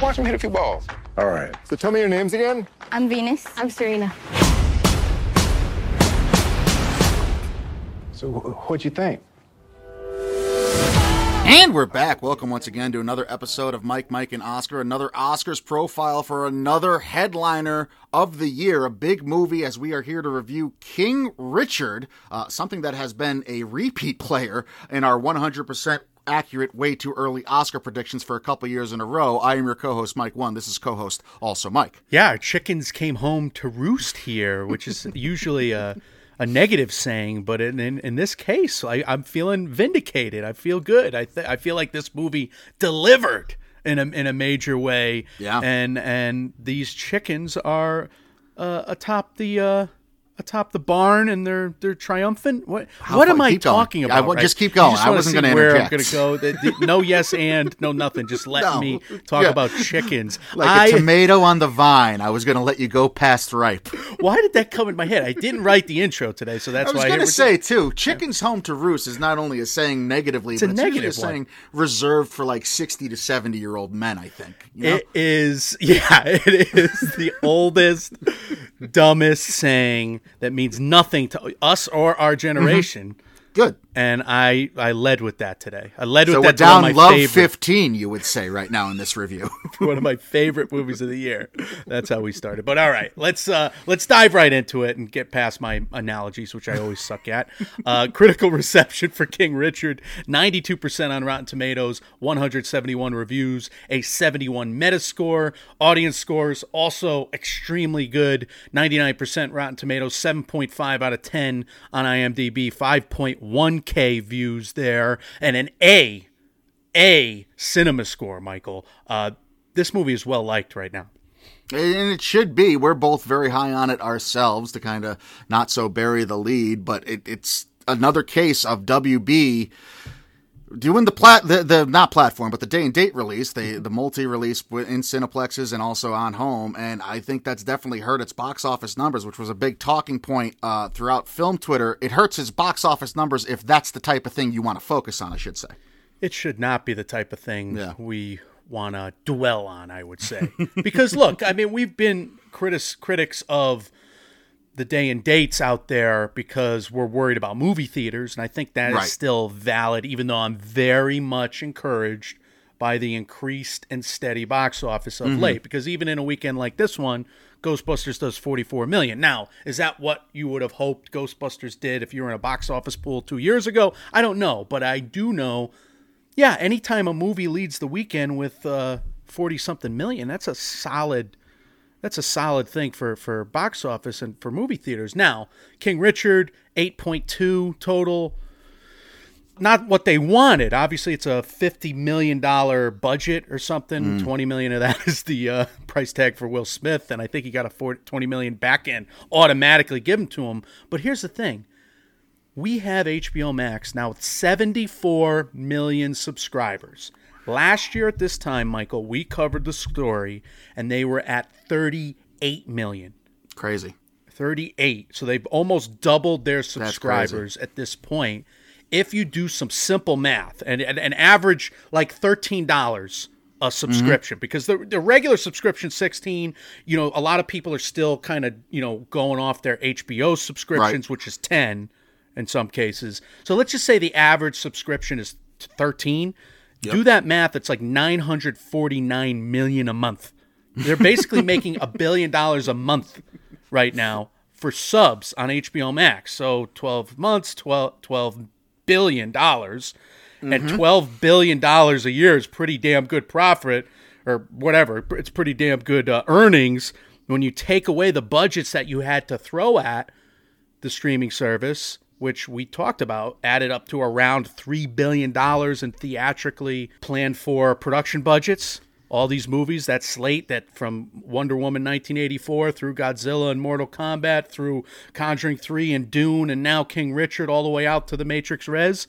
Watch him hit a few balls. All right. So tell me your names again. I'm Venus. I'm Serena. So what'd you think? And we're back. Welcome once again to another episode of Mike, Mike, and Oscar. Another Oscars profile for another headliner of the year. A big movie as we are here to review King Richard, uh, something that has been a repeat player in our 100% accurate, way too early Oscar predictions for a couple years in a row. I am your co host, Mike One. This is co host, also Mike. Yeah, chickens came home to roost here, which is usually a, a negative saying, but in, in, in this case, I, I'm feeling vindicated. I feel good. I th- I feel like this movie delivered in a in a major way. Yeah. and and these chickens are uh, atop the. Uh, Atop the barn and they're they're triumphant. What How what far- am I keep talking I about? wa- right? just keep going. just I wasn't gonna where interject. I'm going to go. The- the- no yes and no nothing. Just let No. me talk Yeah. about chickens. Like I- a tomato on the vine. I was going to let you go past ripe. Why did that come in my head? I didn't write the intro today, so that's why I was going to say too, "chickens home to roost" is not only a saying negatively, It's but a it's negative a saying reserved for like sixty to seventy year old men. I think. You know? It is, yeah, it is the oldest, dumbest saying that means nothing to us or our generation. Mm-hmm. Good. And I, I led with that today. I led So with that. one down of my love favorite, fifteen, you would say right now in this review. one of my favorite movies of the year. That's how we started. But all right, let's uh, let's dive right into it and get past my analogies, which I always suck at. Uh, critical reception for King Richard, ninety-two percent on Rotten Tomatoes, one hundred seventy-one reviews, a seventy-one Metascore. Audience scores also extremely good, ninety-nine percent Rotten Tomatoes, seven point five out of ten on IMDb, five point one k views there, and an A a cinema score, Michael. Uh, this movie is well liked right now. and it should be. We're both very high on it ourselves to kind of not so bury the lead, but it, it's another case of WB doing the plat the, the not platform but the day and date release the the multi release in cineplexes and also on home and i think that's definitely hurt its box office numbers which was a big talking point uh, throughout film twitter it hurts its box office numbers if that's the type of thing you want to focus on i should say It should not be the type of thing Yeah. we want to dwell on, I would say. because look, I mean, we've been critics critics of the day and dates out there because we're worried about movie theaters, and I think that is Right. still valid, even though I'm very much encouraged by the increased and steady box office of mm-hmm. late. Because even in a weekend like this one, Ghostbusters does 44 million. Now, is that what you would have hoped Ghostbusters did if you were in a box office pool two years ago? I don't know, but I do know yeah, anytime a movie leads the weekend with uh, forty something million, that's a solid that's a solid thing for for box office and for movie theaters. Now, King Richard, eight point two total. Not what they wanted. Obviously, it's a fifty million dollar budget or something. Twenty million of that is the uh, price tag for Will Smith, and I think he got a 40, 20 million back end automatically given to him. But here's the thing: we have HBO Max now with 74 million subscribers. Last year at this time, Michael, we covered the story and they were at 38 million. crazy 38. So they've almost doubled their subscribers at this point. If you do some simple math and an average like $13 a mm-hmm. subscription because the, the regular subscription 16 you know a lot of people are still kind of you know going off their hbo subscriptions which is 10 in some cases so let's just say the average subscription is 13 do that math it's like 949 million a month they're basically making a billion dollars a month right now for subs on HBO Max. So 12 months, 12, 12 billion dollars. And 12 billion dollars a year is pretty damn good profit or whatever. It's pretty damn good uh, earnings when you take away the budgets that you had to throw at the streaming service, which we talked about, added up to around $3 billion in theatrically planned for production budgets. All these movies, that slate that from Wonder Woman 1984 through Godzilla and Mortal Kombat through Conjuring 3 and Dune and now King Richard all the way out to The Matrix Res.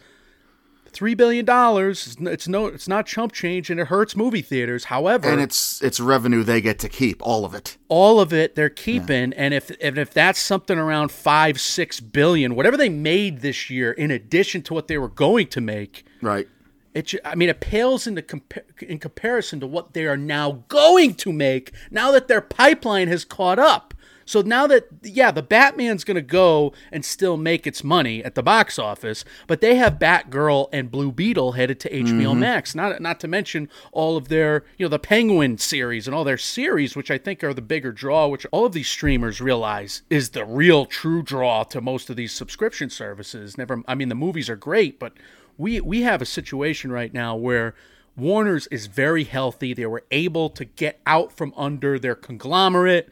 Three billion dollars. It's no. It's not chump change, and it hurts movie theaters. However, and it's it's revenue they get to keep all of it all of it they're keeping and if and if that's something around five six billion whatever they made this year in addition to what they were going to make right It, I mean, it pales into compa- in comparison to what they are now going to make now that their pipeline has caught up. So now that yeah, the Batman's going to go and still make its money at the box office, but they have Batgirl and Blue Beetle headed to HBO mm-hmm. Max. Not not to mention all of their you know the Penguin series and all their series, which I think are the bigger draw. Which all of these streamers realize is the real true draw to most of these subscription services. Never, I mean the movies are great, but we we have a situation right now where. Warner's is very healthy. They were able to get out from under their conglomerate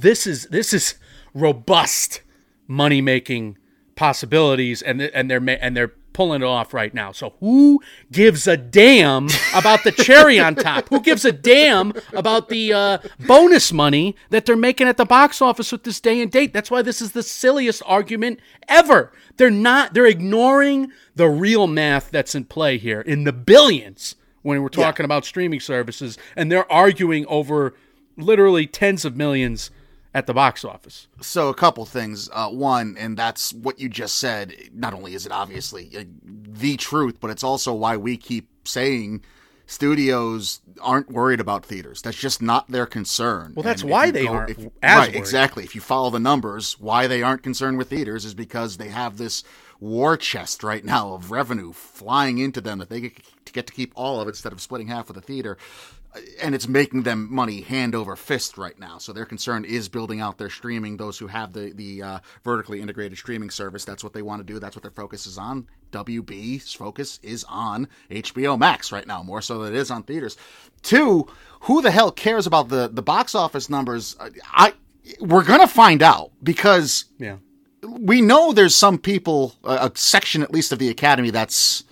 this is this is robust money making possibilities and and they're and they're pulling it off right now. So who gives a damn about the cherry on top? Who gives a damn about the uh, bonus money that they're making at the box office with this day and date? That's why this is the silliest argument ever. They're not. They're ignoring the real math that's in play here in the billions when we're talking about streaming services, and they're arguing over literally tens of millions at the box office. So a couple things. Uh, one, and that's what you just said. Not only is it obviously uh, the truth, but it's also why we keep saying studios aren't worried about theaters. That's just not their concern. Well, that's And why they go- aren't if- as right, worried. exactly. If you follow the numbers, why they aren't concerned with theaters is because they have this war chest right now of revenue flying into them that they get to get to keep all of it instead of splitting half with the theater and it's making them money hand over fist right now. So their concern is building out their streaming. Those who have the the uh, vertically integrated streaming service, that's what they want to do. That's what their focus is on. WB's focus is on HBO Max right now, more so than it is on theaters. Two, who the hell cares about the the box office numbers? I we're gonna find out because Yeah. we know there's some people, a a section at least of the Academy that's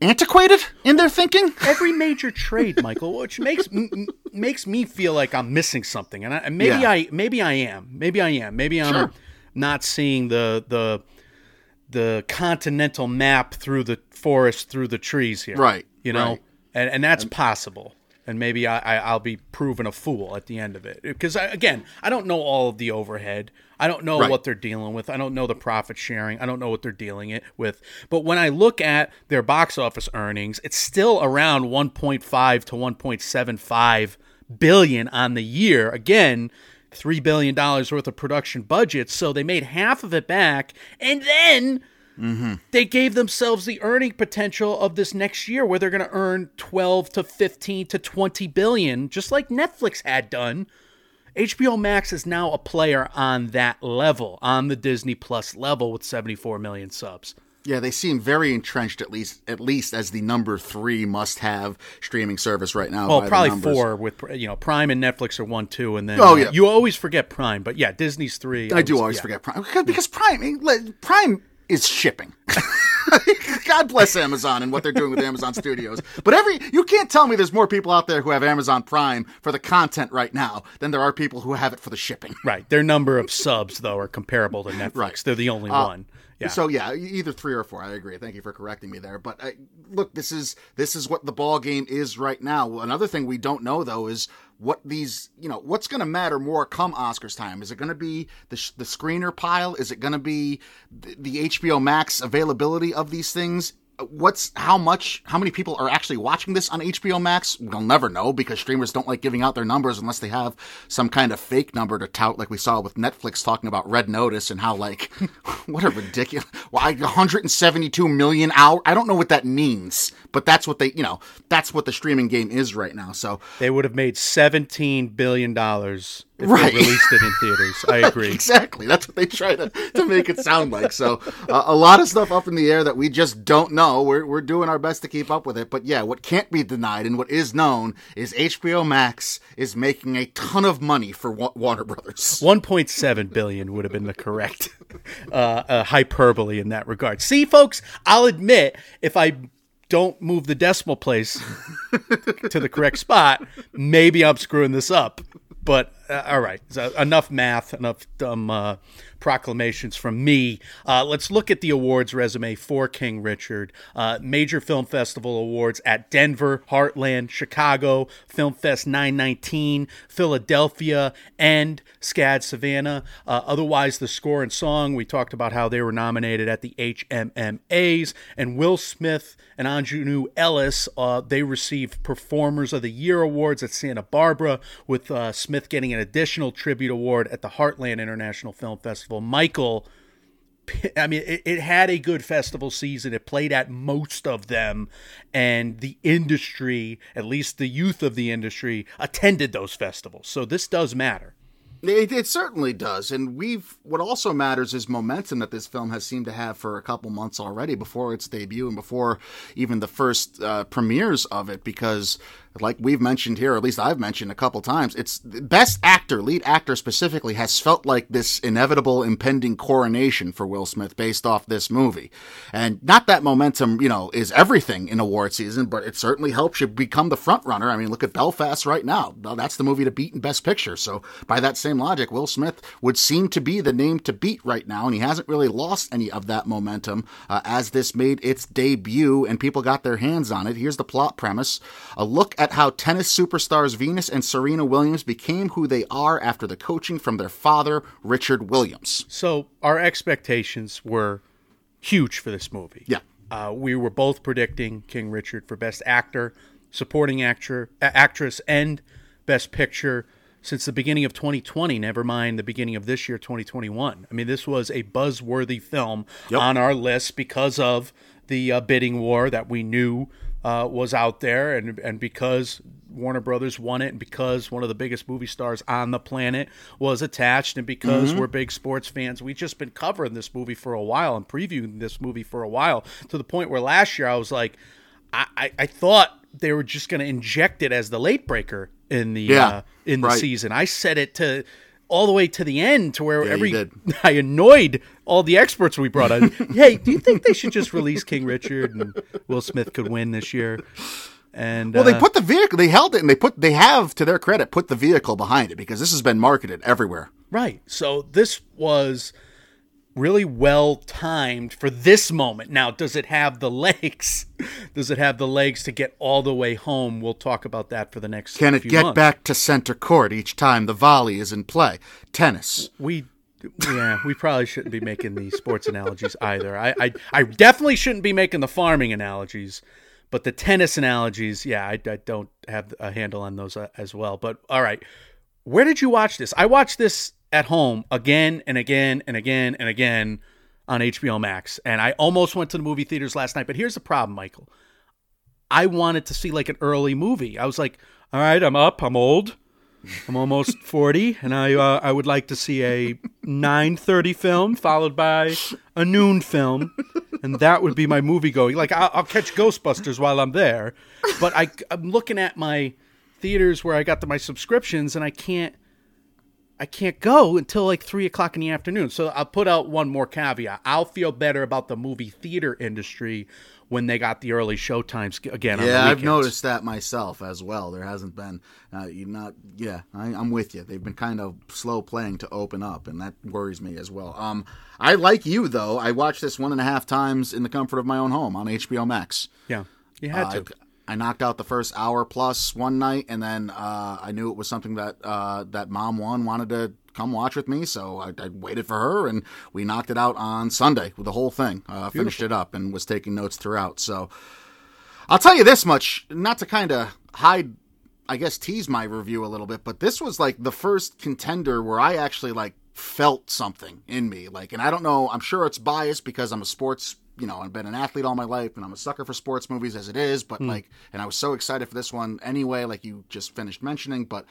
antiquated in their thinking. Every major trade, Michael, which makes m- makes me feel like I'm missing something, and, I, and maybe Yeah. I maybe I am, maybe I am, maybe I'm Sure. not seeing the the the continental map through the forest through the trees here, Right, You know, right. and and that's possible. And maybe I, I, I'll be proven a fool at the end of it. Because, again, I don't know all of the overhead. I don't know Right. what they're dealing with. I don't know the profit sharing. I don't know what they're dealing it with. But when I look at their box office earnings, it's still around 1.5 to 1.75 billion on the year. Again, three billion dollars worth of production budget. So they made half of it back, and then mm-hmm. they gave themselves the earning potential of this next year, where they're going to earn 12 to 15 to 20 billion, just like Netflix had done. HBO Max is now a player on that level, on the Disney Plus level with 74 million subs. Yeah, they seem very entrenched at least at least as the number three must have streaming service right now. Well, probably four with you know Prime and Netflix are one, two, and then Oh, uh, yeah. you always forget Prime, but yeah, Disney's three. I do always yeah. forget Prime because, because Prime eh, Prime is shipping. God bless Amazon and what they're doing with Amazon Studios. But every you can't tell me there's more people out there who have Amazon Prime for the content right now than there are people who have it for the shipping. Right, their number of subs though are comparable to Netflix. Right. They're the only Uh, one. Yeah. So yeah, either three or four. I agree. Thank you for correcting me there. But I, look, this is this is what the ball game is right now. Another thing we don't know though is what these you know what's going to matter more come Oscars time. Is it going to be the sh- the screener pile? Is it going to be the, the HBO Max availability of these things? What's how much how many people are actually watching this on HBO Max? We'll never know because streamers don't like giving out their numbers unless they have some kind of fake number to tout, like we saw with Netflix talking about Red Notice and how like what a ridiculous why 172 million hour. I don't know what that means, but that's what they you know that's what the streaming game is right now. So They would have made seventeen billion dollars if Right. they released it in theaters. I agree. exactly that's what they try to, to make it sound like. So uh, a lot of stuff up in the air that we just don't know. We're we're doing our best to keep up with it, but yeah, what can't be denied and what is known is HBO Max is making a ton of money for Wa- Warner Brothers. One point seven billion would have been the correct uh, uh, hyperbole in that regard. See, folks, I'll admit if I don't move the decimal place to the correct spot, maybe I'm screwing this up. But uh, all right. So enough math, enough dumb uh, proclamations from me. Uh, let's look at the awards resume for King Richard. Uh, major Film Festival awards at Denver, Heartland, Chicago, Film Fest 919, Philadelphia, and SCAD Savannah. Uh, otherwise, the score and song, we talked about how they were nominated at the HMMAs. And Will Smith and Aunjanue Ellis, uh, they received Performers of the Year awards at Santa Barbara, with uh, Smith getting an additional tribute award at the Heartland International Film Festival. Michael, I mean, it, it, had a good festival season. It played at most of them, and the industry, at least the youth of the industry, attended those festivals. So this does matter. It, it, certainly does, and we've. What also matters is momentum that this film has seemed to have for a couple months already before its debut and before even the first uh, premieres of it. Because like we've mentioned here, at least I've mentioned a couple times, it's best actor, lead actor specifically, has felt like this inevitable impending coronation for Will Smith based off this movie. And not that momentum, you know, is everything in award season, but it certainly helps you become the front runner. I mean, look at Belfast right now. That's the movie to beat in Best Picture. So by that same logic, Will Smith would seem to be the name to beat right now, and he hasn't really lost any of that momentum uh, as this made its debut and people got their hands on it. Here's the plot premise: a look at at how tennis superstars Venus and Serena Williams became who they are after the coaching from their father, Richard Williams. So, our expectations were huge for this movie. Yeah. Uh, we were both predicting King Richard for Best Actor, Supporting Actor, Actress, and Best Picture since the beginning of 2020, never mind the beginning of this year, 2021. I mean, this was a buzzworthy film yep. on our list because of the uh, bidding war that we knew uh, was out there, and and because Warner Brothers won it, and because one of the biggest movie stars on the planet was attached, and because mm-hmm. we're big sports fans, we've just been covering this movie for a while and previewing this movie for a while to the point where last year I was like, I, I, I thought they were just going to inject it as the late breaker in the yeah, uh, in the right. season. I said it to all the way to the end to where yeah, every I annoyed all the experts we brought on. hey, do you think they should just release King Richard and Will Smith could win this year? And well, uh, they put the vehicle, they held it, and they put they have to their credit put the vehicle behind it because this has been marketed everywhere. Right. So this was really well timed for this moment. Now, does it have the legs? Does it have the legs to get all the way home? We'll talk about that for the next. Can it get months. back to center court each time the volley is in play? Tennis. We. Yeah, we probably shouldn't be making the sports analogies either. I, I, I definitely shouldn't be making the farming analogies, but the tennis analogies, yeah, I, I don't have a handle on those uh, as well. But all right, where did you watch this? I watched this at home again and again and again and again on HBO Max. And I almost went to the movie theaters last night, but here's the problem, Michael. I wanted to see like an early movie. I was like, all right, I'm up, I'm old. I'm almost 40 and I uh, I would like to see a 9:30 film followed by a noon film and that would be my movie going. Like I'll, I'll catch Ghostbusters while I'm there, but I I'm looking at my theaters where I got the, my subscriptions and I can't I can't go until like three o'clock in the afternoon. So I'll put out one more caveat. I'll feel better about the movie theater industry when they got the early show times again. Yeah, I've noticed that myself as well. There hasn't been, uh, you not, yeah, I, am with you. They've been kind of slow playing to open up, and that worries me as well. Um, I like you though. I watched this one and a half times in the comfort of my own home on HBO Max. Yeah, you had uh, to. I knocked out the first hour plus one night, and then uh, I knew it was something that uh, that mom one wanted to come watch with me, so I, I, waited for her, and we knocked it out on Sunday with the whole thing. Uh, finished it up and was taking notes throughout. So I'll tell you this much, not to kind of hide, I guess, tease my review a little bit, but this was like the first contender where I actually like felt something in me, like, and I don't know, I'm sure it's biased because I'm a sports you know, I've been an athlete all my life and I'm a sucker for sports movies as it is, but mm. like, and I was so excited for this one anyway, like you just finished mentioning, but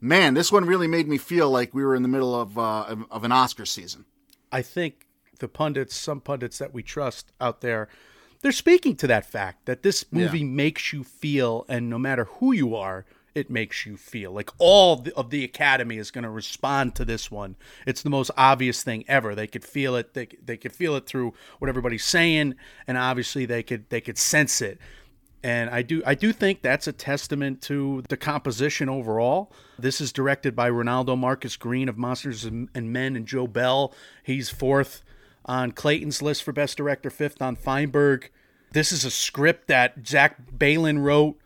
man, this one really made me feel like we were in the middle of, uh, of an Oscar season. I think the pundits, some pundits that we trust out there, they're speaking to that fact that this movie yeah. makes you feel, and no matter who you are, it makes you feel. Like all of the Academy is going to respond to this one. It's the most obvious thing ever. They could feel it. They, they could feel it through what everybody's saying, and obviously they could they could sense it. And I do I do think that's a testament to the composition overall. This is directed by Reinaldo Marcus Green of Monsters and Men and Joe Bell. He's fourth on Clayton's list for best director, fifth on Feinberg. This is a script that Zach Baylin wrote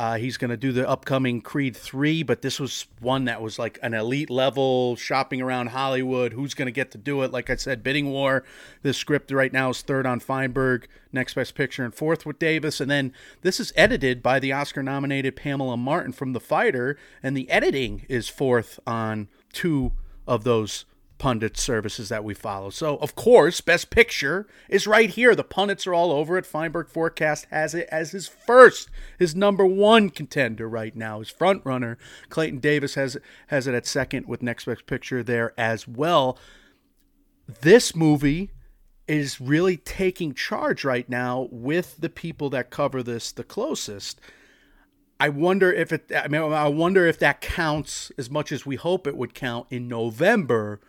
uh, he's going to do the upcoming Creed 3, but this was one that was like an elite level shopping around Hollywood. Who's going to get to do it? Like I said, bidding war. The script right now is third on Feinberg, next best picture, and fourth with Davis. And then this is edited by the Oscar nominated Pamela Martin from The Fighter, and the editing is fourth on two of those pundit services that we follow. So, of course, Best Picture is right here. The pundits are all over it. Feinberg Forecast has it as his first, his number one contender right now. His front runner, Clayton Davis, has has it at second with Next Best Picture there as well. This movie is really taking charge right now with the people that cover this the closest. I wonder if it. I mean, I wonder if that counts as much as we hope it would count in November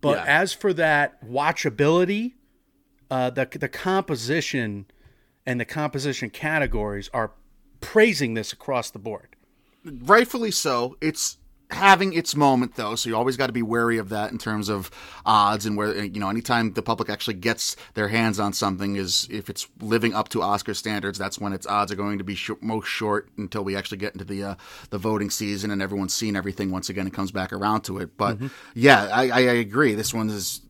but yeah. as for that watchability, uh, the the composition and the composition categories are praising this across the board. Rightfully so. It's having its moment though so you always got to be wary of that in terms of odds and where you know anytime the public actually gets their hands on something is if it's living up to oscar standards that's when its odds are going to be sh- most short until we actually get into the uh, the voting season and everyone's seen everything once again it comes back around to it but mm-hmm. yeah I, I agree this one is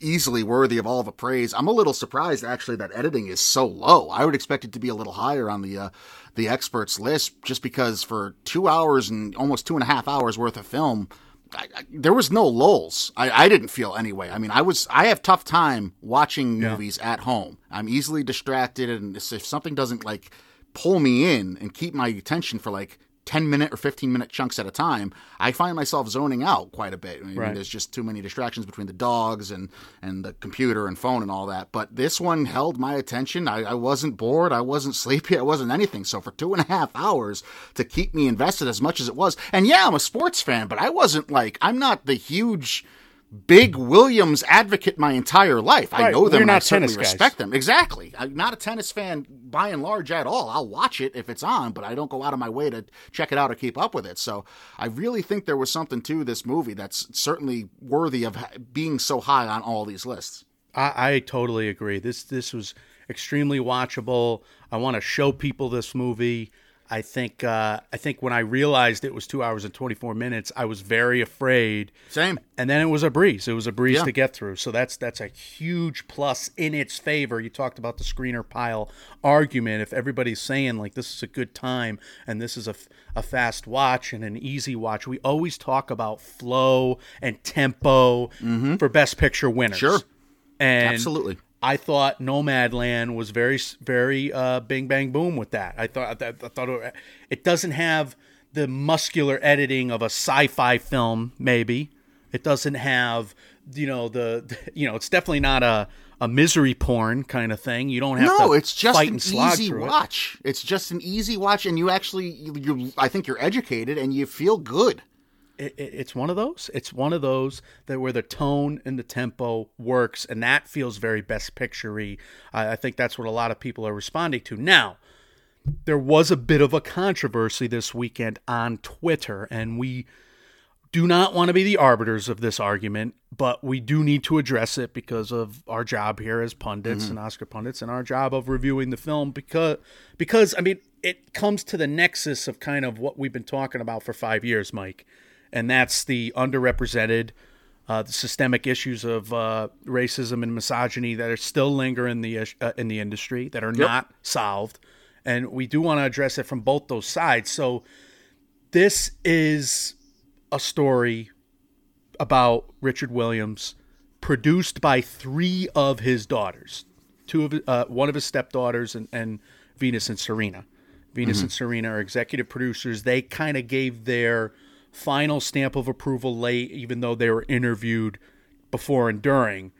easily worthy of all the praise. I'm a little surprised actually that editing is so low. I would expect it to be a little higher on the uh, the experts list, just because for two hours and almost two and a half hours worth of film, I, I, there was no lulls. I, I, didn't feel anyway. I mean, I was I have tough time watching movies yeah. at home. I'm easily distracted, and if something doesn't like pull me in and keep my attention for like 10 minute or 15 minute chunks at a time, I find myself zoning out quite a bit. I mean, right. There's just too many distractions between the dogs and, and the computer and phone and all that. But this one held my attention. I, I wasn't bored. I wasn't sleepy. I wasn't anything. So for two and a half hours to keep me invested as much as it was. And yeah, I'm a sports fan, but I wasn't like, I'm not the huge big Williams advocate my entire life. Right. I know them. and I certainly respect them. Exactly. I'm not a tennis fan by and large at all. I'll watch it if it's on, but I don't go out of my way to check it out or keep up with it. So I really think there was something to this movie that's certainly worthy of being so high on all these lists. I, I totally agree. This this was extremely watchable. I want to show people this movie. I think uh, I think when I realized it was two hours and twenty four minutes, I was very afraid. Same. And then it was a breeze. It was a breeze yeah. to get through. So that's that's a huge plus in its favor. You talked about the screener pile argument. If everybody's saying like this is a good time and this is a, a fast watch and an easy watch, we always talk about flow and tempo mm-hmm. for best picture winners. Sure. And absolutely I thought Nomadland was very, very uh, bing bang boom with that. I thought I thought it, it doesn't have the muscular editing of a sci-fi film. Maybe it doesn't have you know the you know it's definitely not a a misery porn kind of thing. You don't have no, it's just an easy watch. It. It's just an easy watch, and you actually you I think you're educated and you feel good it, it's one of those. It's one of those that where the tone and the tempo works, and that feels very best picturey. I, I think that's what a lot of people are responding to now. There was a bit of a controversy this weekend on Twitter, and we do not want to be the arbiters of this argument, but we do need to address it because of our job here as pundits mm-hmm. and Oscar pundits and our job of reviewing the film because because I mean it comes to the nexus of kind of what we've been talking about for 5 years, Mike and that's the underrepresented, uh, the systemic issues of uh, racism and misogyny that are still linger in the uh, in the industry that are yep. not solved, and we do want to address it from both those sides. So, this is a story about Richard Williams, produced by three of his daughters, two of uh, one of his stepdaughters, and, and Venus and Serena. Venus mm-hmm. and Serena are executive producers. They kind of gave their final stamp of approval late, even though they were interviewed before and during.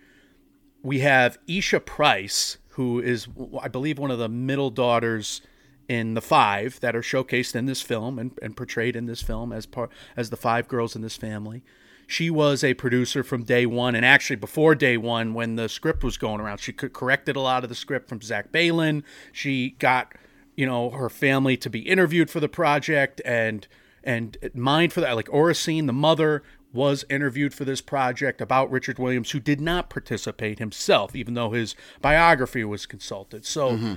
We have Isha Price, who is, I believe, one of the middle daughters in the five that are showcased in this film and, and portrayed in this film as part as the five girls in this family. She was a producer from day one, and actually before day one, when the script was going around, she corrected a lot of the script from Zach Baylin. She got you know, her family to be interviewed for the project and and mind for that. Like Oracene, the mother, was interviewed for this project about Richard Williams, who did not participate himself, even though his biography was consulted. So, mm-hmm.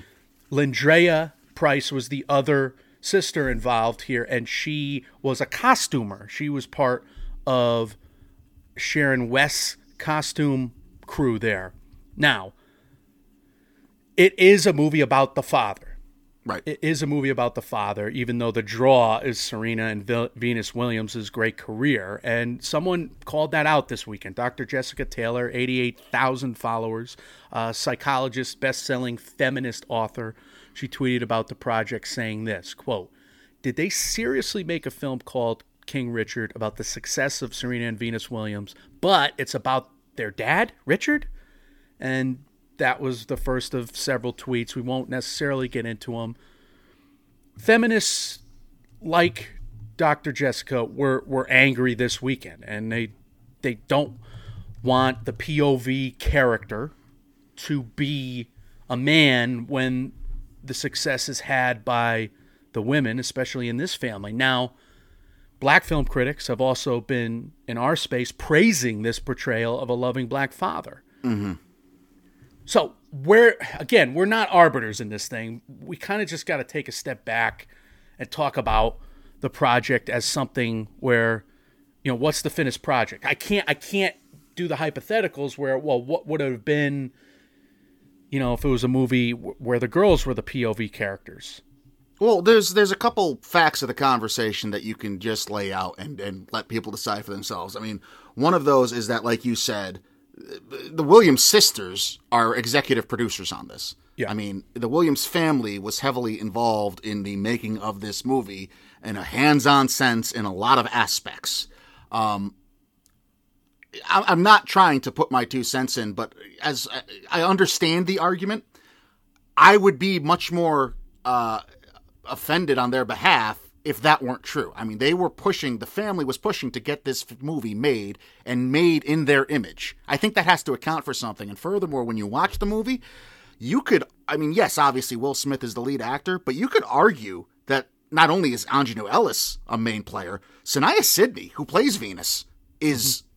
Lindrea Price was the other sister involved here, and she was a costumer. She was part of Sharon West's costume crew there. Now, it is a movie about the father. Right. It is a movie about the father, even though the draw is Serena and Venus Williams' great career. And someone called that out this weekend. Dr. Jessica Taylor, 88,000 followers, uh, psychologist, best-selling feminist author. She tweeted about the project saying this, quote, Did they seriously make a film called King Richard about the success of Serena and Venus Williams, but it's about their dad, Richard? And that was the first of several tweets. We won't necessarily get into them. Feminists like Dr. Jessica were were angry this weekend, and they they don't want the POV character to be a man when the success is had by the women, especially in this family. Now, black film critics have also been in our space praising this portrayal of a loving black father. Mm-hmm. So we're again, we're not arbiters in this thing. We kind of just got to take a step back and talk about the project as something where, you know, what's the finished project? I can't, I can't do the hypotheticals where, well, what would have been, you know, if it was a movie where the girls were the POV characters. Well, there's there's a couple facts of the conversation that you can just lay out and, and let people decide for themselves. I mean, one of those is that, like you said, the Williams sisters are executive producers on this. Yeah. I mean, the Williams family was heavily involved in the making of this movie in a hands-on sense in a lot of aspects. Um, I'm not trying to put my two cents in, but as I understand the argument, I would be much more uh, offended on their behalf if that weren't true. I mean, they were pushing, the family was pushing to get this movie made and made in their image. I think that has to account for something. And furthermore, when you watch the movie, you could, I mean, yes, obviously Will Smith is the lead actor, but you could argue that not only is Aunjanue Ellis a main player, Saniyya Sidney, who plays Venus, is. Mm-hmm.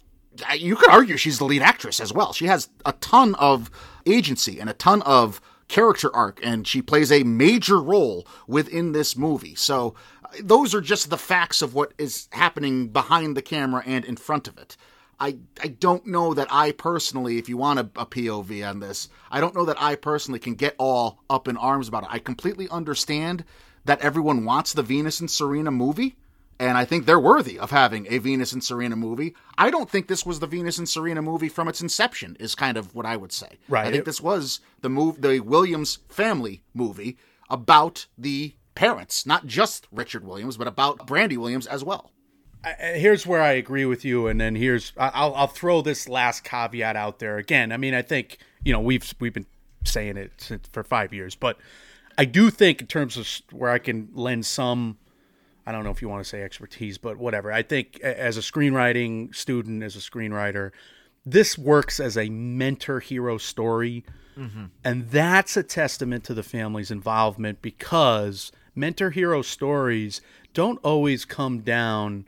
You could argue she's the lead actress as well. She has a ton of agency and a ton of character arc, and she plays a major role within this movie. So those are just the facts of what is happening behind the camera and in front of it. I, I don't know that I personally, if you want a, a, POV on this, I don't know that I personally can get all up in arms about it. I completely understand that everyone wants the Venus and Serena movie, and I think they're worthy of having a Venus and Serena movie. I don't think this was the Venus and Serena movie from its inception, is kind of what I would say. Right. I think this was the move, the Williams family movie about the parents, not just Richard Williams, but about Brandy Williams as well. Here's where I agree with you, and then here's I'll I'll throw this last caveat out there again. I mean, I think you know we've we've been saying it since, for five years, but I do think in terms of where I can lend some I don't know if you want to say expertise, but whatever. I think as a screenwriting student, as a screenwriter, this works as a mentor hero story. Mm-hmm. And that's a testament to the family's involvement because mentor hero stories don't always come down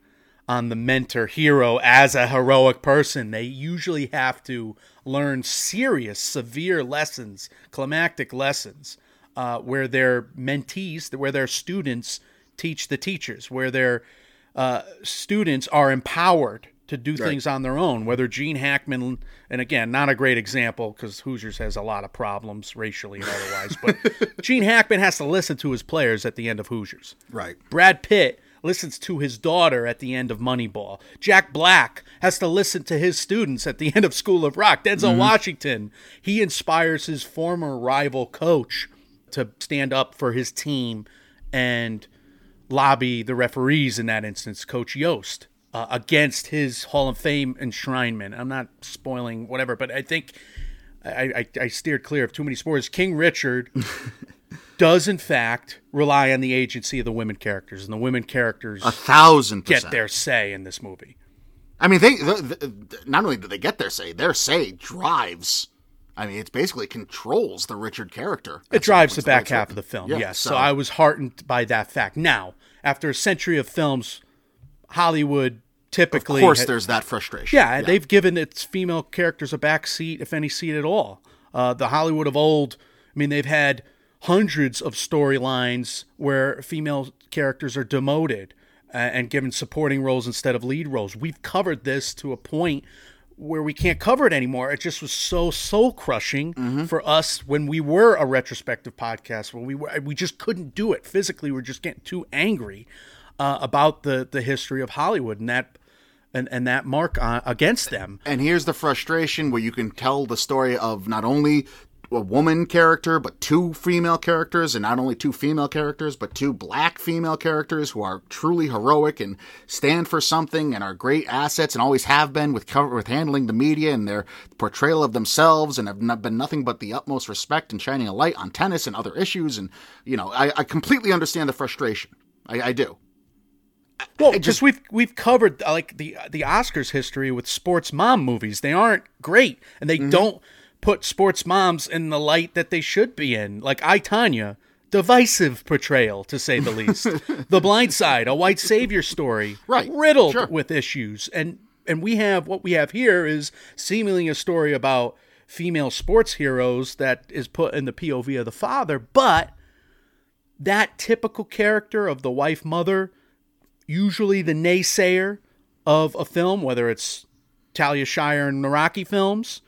on the mentor hero as a heroic person. They usually have to learn serious, severe lessons, climactic lessons, uh, where their mentees, where their students teach the teachers, where their uh, students are empowered to do right. things on their own. Whether Gene Hackman, and again, not a great example because Hoosiers has a lot of problems racially and otherwise, but Gene Hackman has to listen to his players at the end of Hoosiers. Right. Brad Pitt listens to his daughter at the end of Moneyball. Jack Black has to listen to his students at the end of School of Rock. Denzel mm-hmm. Washington, he inspires his former rival coach to stand up for his team and lobby the referees in that instance, Coach Yoast uh, against his Hall of Fame enshrinement. I'm not spoiling whatever, but I think I, I, I steered clear of too many spoilers. King Richard does in fact rely on the agency of the women characters, and the women characters a thousand percent. get their say in this movie. I mean, they, they, they not only do they get their say, their say drives I mean, it basically controls the Richard character. It drives the back half of the film. Yeah, yes. So. so- I was heartened by that fact. Now, after a century of films, Hollywood typically Of course, ha- there's that frustration. Yeah, they've given its female characters a back seat, if any seat at all. Uh, the Hollywood of old, I mean, they've had hundreds of storylines where female characters are demoted uh, and given supporting roles instead of lead roles. We've covered this to a point where we can't cover it anymore. It just was so soul crushing for us when we were a retrospective podcast. When we were, we just couldn't do it physically. We are just getting too angry uh, about the the history of Hollywood and that and and that mark uh, against them. And here's the frustration where you can tell the story of not only a woman character, but two female characters, and not only two female characters, but two black female characters who are truly heroic and stand for something and are great assets and always have been with cover, with handling the media and their portrayal of themselves and have been nothing but the utmost respect and shining a light on tennis and other issues. And you know, I, I completely understand the frustration. I, I do. Well, just we've we've covered uh, like the the Oscars history with sports mom movies. They aren't great, and they don't put sports moms in the light that they should be in. Like I Tanya, divisive portrayal to say the least. the Blind Side, a white savior story, Right, riddled sure. with issues, and and we have what we have here is seemingly a story about female sports heroes that is put in the POV of the father, but that typical character of the wife mother usually the naysayer of a film, whether it's Talia Shire in the Rocky films,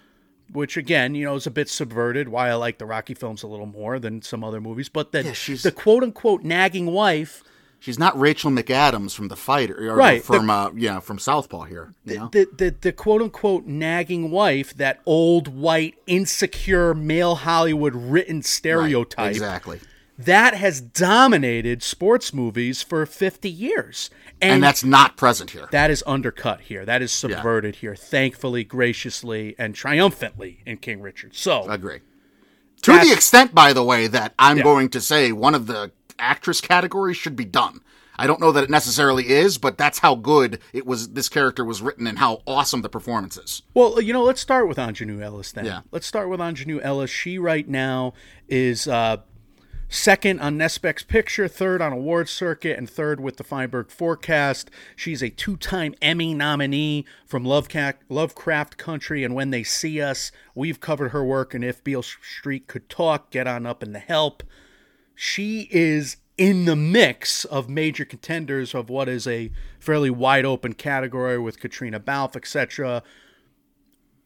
which again, you know, is a bit subverted. Why I like the Rocky films a little more than some other movies, but then Yeah, she's- the quote unquote nagging wife, She's not Rachel McAdams from the fighter, or Right, From uh, yeah, from Southpaw here. You know? the, the the quote unquote nagging wife, that old white insecure male Hollywood written stereotype. exactly. That has dominated sports movies for 50 years. And that's not present here. that is undercut here. That is subverted here, thankfully, graciously, and triumphantly in King Richard. So, I Agree. To the extent, by the way, that I'm Yeah. going to say one of the actress categories should be done. I don't know that it necessarily is, but that's how good it was. This character was written, and how awesome the performance is. well, you know, let's start with Aunjanue Ellis then. Yeah. Let's start with Aunjanue Ellis. She right now is uh, second on Next Best Picture, third on award circuit, and third with the Feinberg Forecast. She's a two-time Emmy nominee from Lovecraft, Country and When They See Us. We've covered her work, and if Beale Street could talk, get on up in the help. she is in the mix of major contenders of what is a fairly wide open category with Caitríona Balfe, etc.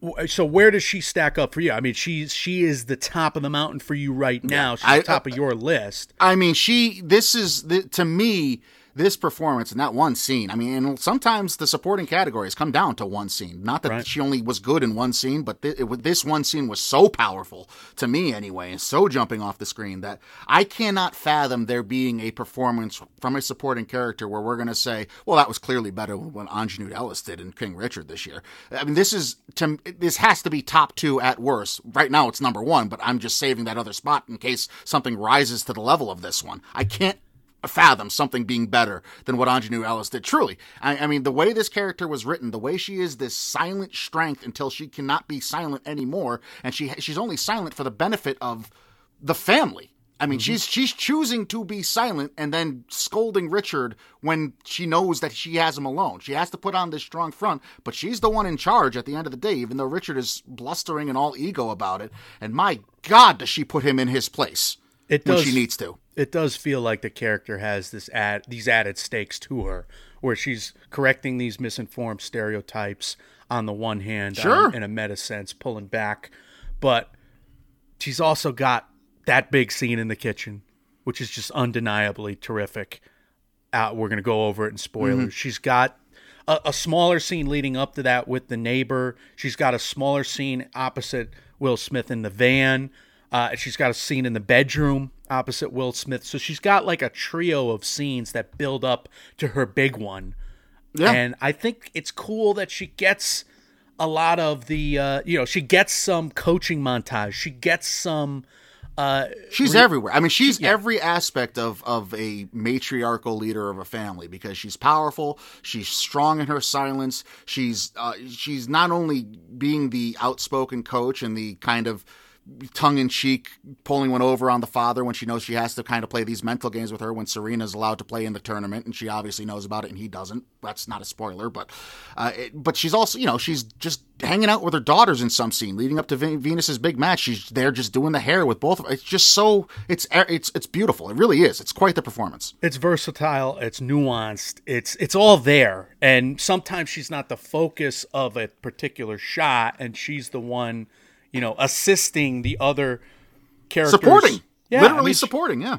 W- uh, So where does she stack up for you? I mean, she's she is the top of the mountain for you right now. She's I- the top uh, of your list. I mean, she. This is the, to me this performance and that one scene. I mean, and sometimes the supporting categories come down to one scene. Not that Right. she only was good in one scene, but th- it, this one scene was so powerful to me anyway, and so jumping off the screen that I cannot fathom there being a performance from a supporting character where we're going to say, "Well, that was clearly better than what Aunjanue Ellis did in King Richard this year." I mean, this is to this has to be top two at worst. Right now, it's number one, but I'm just saving that other spot in case something rises to the level of this one. I can't fathom something being better than what Aunjanue Ellis did. Truly, I, I mean, the way this character was written, the way she is this silent strength until she cannot be silent anymore, and she she's only silent for the benefit of the family. I mean, mm-hmm. she's she's choosing to be silent and then scolding Richard when she knows that she has him alone. She has to put on this strong front, but she's the one in charge at the end of the day, even though Richard is blustering and all ego about it. And my God, does she put him in his place It when does. she needs to? It does feel like the character has this add these added stakes to her, where she's correcting these misinformed stereotypes on the one hand, Sure. um, in a meta sense, pulling back, but she's also got that big scene in the kitchen, which is just undeniably terrific. Out, we're gonna go over it in spoilers. She's got a, a smaller scene leading up to that with the neighbor. She's got a smaller scene opposite Will Smith in the van. Uh, she's got a scene in the bedroom opposite Will Smith. So she's got like a trio of scenes that build up to her big one. Yeah. And I think it's cool that she gets a lot of the, uh, you know, she gets some coaching montage. She gets some Uh, she's everywhere. I mean, she's every aspect of of a matriarchal leader of a family because she's powerful. She's strong in her silence. She's uh, she's not only being the outspoken coach and the kind of tongue in cheek pulling one over on the father when she knows she has to kind of play these mental games with her when Serena's allowed to play in the tournament and she obviously knows about it and he doesn't. That's not a spoiler, but uh, it, but she's also you know she's just hanging out with her daughters in some scene leading up to Venus's big match. She's there just doing the hair with both. of. It's just so it's it's it's beautiful. It really is. It's quite the performance. It's versatile. It's nuanced. It's it's all there. And sometimes she's not the focus of a particular shot, and she's the one you know, assisting the other characters. Supporting. Yeah, literally I mean, supporting, yeah.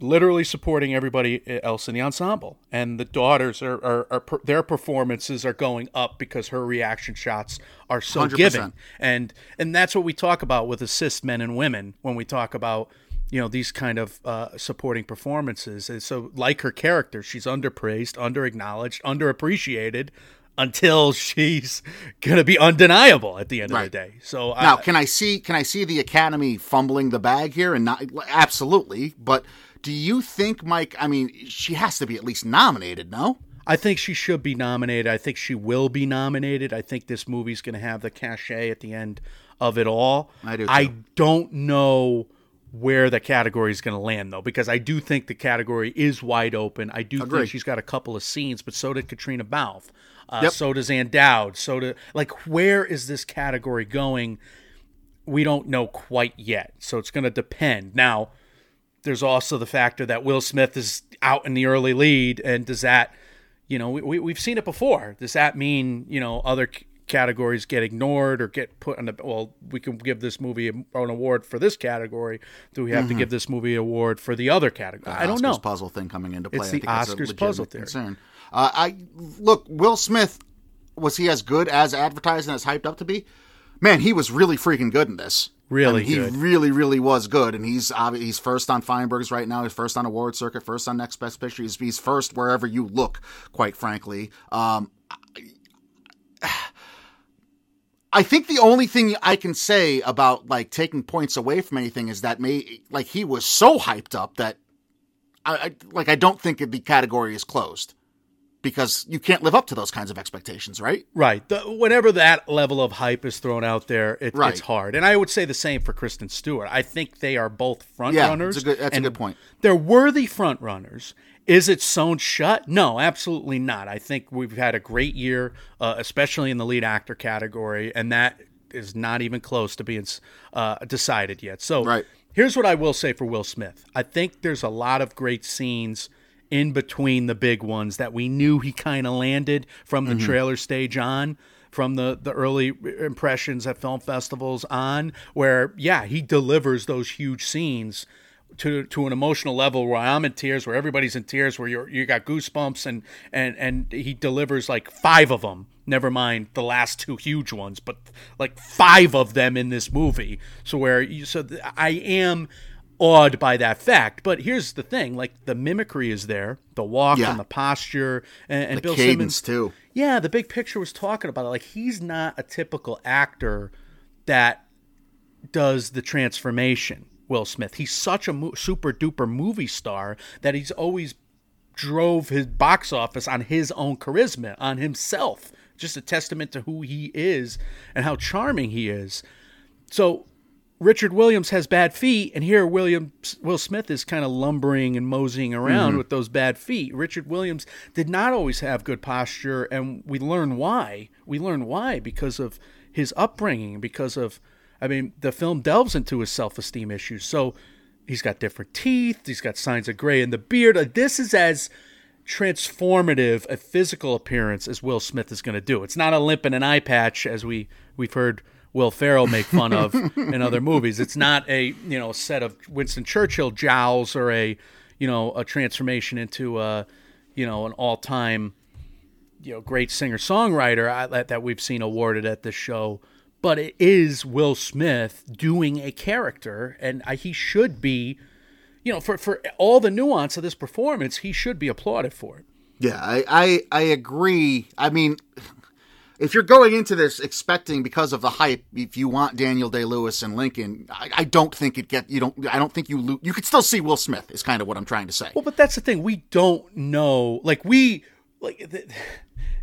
Literally supporting everybody else in the ensemble. And the daughters are, are, are per, their performances are going up because her reaction shots are so 100%. giving. And and that's what we talk about with assist men and women when we talk about you know these kind of uh, supporting performances. And so, like her character, she's underpraised, underacknowledged, underappreciated, until she's going to be undeniable at the end right. of the day. So now, can I see can I see the Academy fumbling the bag here and not absolutely? But do you think, Mike? I mean, she has to be at least nominated, no? I think she should be nominated. I think she will be nominated. I think this movie's going to have the cachet at the end of it all. I do. Too. I don't know where the category is going to land though because I do think the category is wide open. I do Agreed. think she's got a couple of scenes, but so did Caitríona Balfe. Uh, yep. So does O'Dowd. So do like where is this category going? We don't know quite yet. So it's going to depend. Now, there's also the factor that Will Smith is out in the early lead, and does that, you know, we, we have seen it before. Does that mean you know other c- categories get ignored or get put on the? Well, we can give this movie an award for this category. Do we have mm-hmm. to give this movie an award for the other category? The I don't know. Puzzle thing coming into play. It's the Oscars puzzle theory. Concern. Uh, I look, Will Smith was he as good as advertised and as hyped up to be? Man, he was really freaking good in this. Really, I mean, he good. really, really was good, and he's he's first on Feinberg's right now. He's first on award circuit, first on Next Best Picture. He's, he's first wherever you look. Quite frankly, um, I think the only thing I can say about like taking points away from anything is that may like he was so hyped up that I, I like I don't think the category is closed because you can't live up to those kinds of expectations, right? Right. The, whenever that level of hype is thrown out there, it, right. it's hard. And I would say the same for Kristen Stewart. I think they are both front yeah, runners. That's, a good, that's a good point. They're worthy front runners. Is it sewn shut? No, absolutely not. I think we've had a great year, uh, especially in the lead actor category, and that is not even close to being uh, decided yet. So right. here's what I will say for Will Smith. I think there's a lot of great scenes – in between the big ones that we knew he kind of landed from the mm-hmm. trailer stage on from the the early impressions at film festivals on where yeah he delivers those huge scenes to to an emotional level where I'm in tears where everybody's in tears where you you got goosebumps and and and he delivers like five of them never mind the last two huge ones but like five of them in this movie so where you so I am awed by that fact. But here's the thing: like the mimicry is there, the walk yeah. and the posture, and, and the Bill cadence Simmons too. Yeah, the big picture was talking about it. Like he's not a typical actor that does the transformation. Will Smith. He's such a mo- super duper movie star that he's always drove his box office on his own charisma, on himself. Just a testament to who he is and how charming he is. So Richard Williams has bad feet, and here William Will Smith is kind of lumbering and moseying around mm-hmm. with those bad feet. Richard Williams did not always have good posture, and we learn why. We learn why because of his upbringing, because of, I mean, the film delves into his self esteem issues. So he's got different teeth, he's got signs of gray in the beard. Uh, this is as transformative a physical appearance as Will Smith is going to do. It's not a limp and an eye patch as we we've heard Will Ferrell make fun of in other movies. It's not a you know set of Winston Churchill jowls or a you know a transformation into a you know an all time you know great singer songwriter uh, that, that we've seen awarded at this show. But it is Will Smith doing a character, and uh, he should be, you know, for for all the nuance of this performance, he should be applauded for it. Yeah, I, I, I agree. I mean, if you're going into this expecting because of the hype, if you want Daniel Day Lewis and Lincoln, I, I, don't think it get you don't. I don't think you lo- you could still see Will Smith is kind of what I'm trying to say. Well, but that's the thing. We don't know. Like we like the,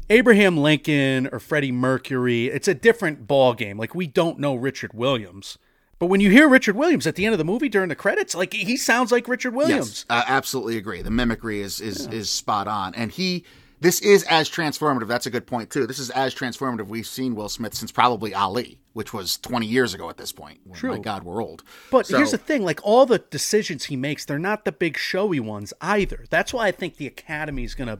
Abraham Lincoln or Freddie Mercury. It's a different ball game. Like we don't know Richard Williams. But when you hear Richard Williams at the end of the movie during the credits, like he sounds like Richard Williams. Yes, uh, absolutely agree. The mimicry is is yeah. is spot on, and he this is as transformative. That's a good point too. This is as transformative we've seen Will Smith since probably Ali, which was 20 years ago at this point. True. My God, we're old. But so, here's the thing: like all the decisions he makes, they're not the big showy ones either. That's why I think the Academy is gonna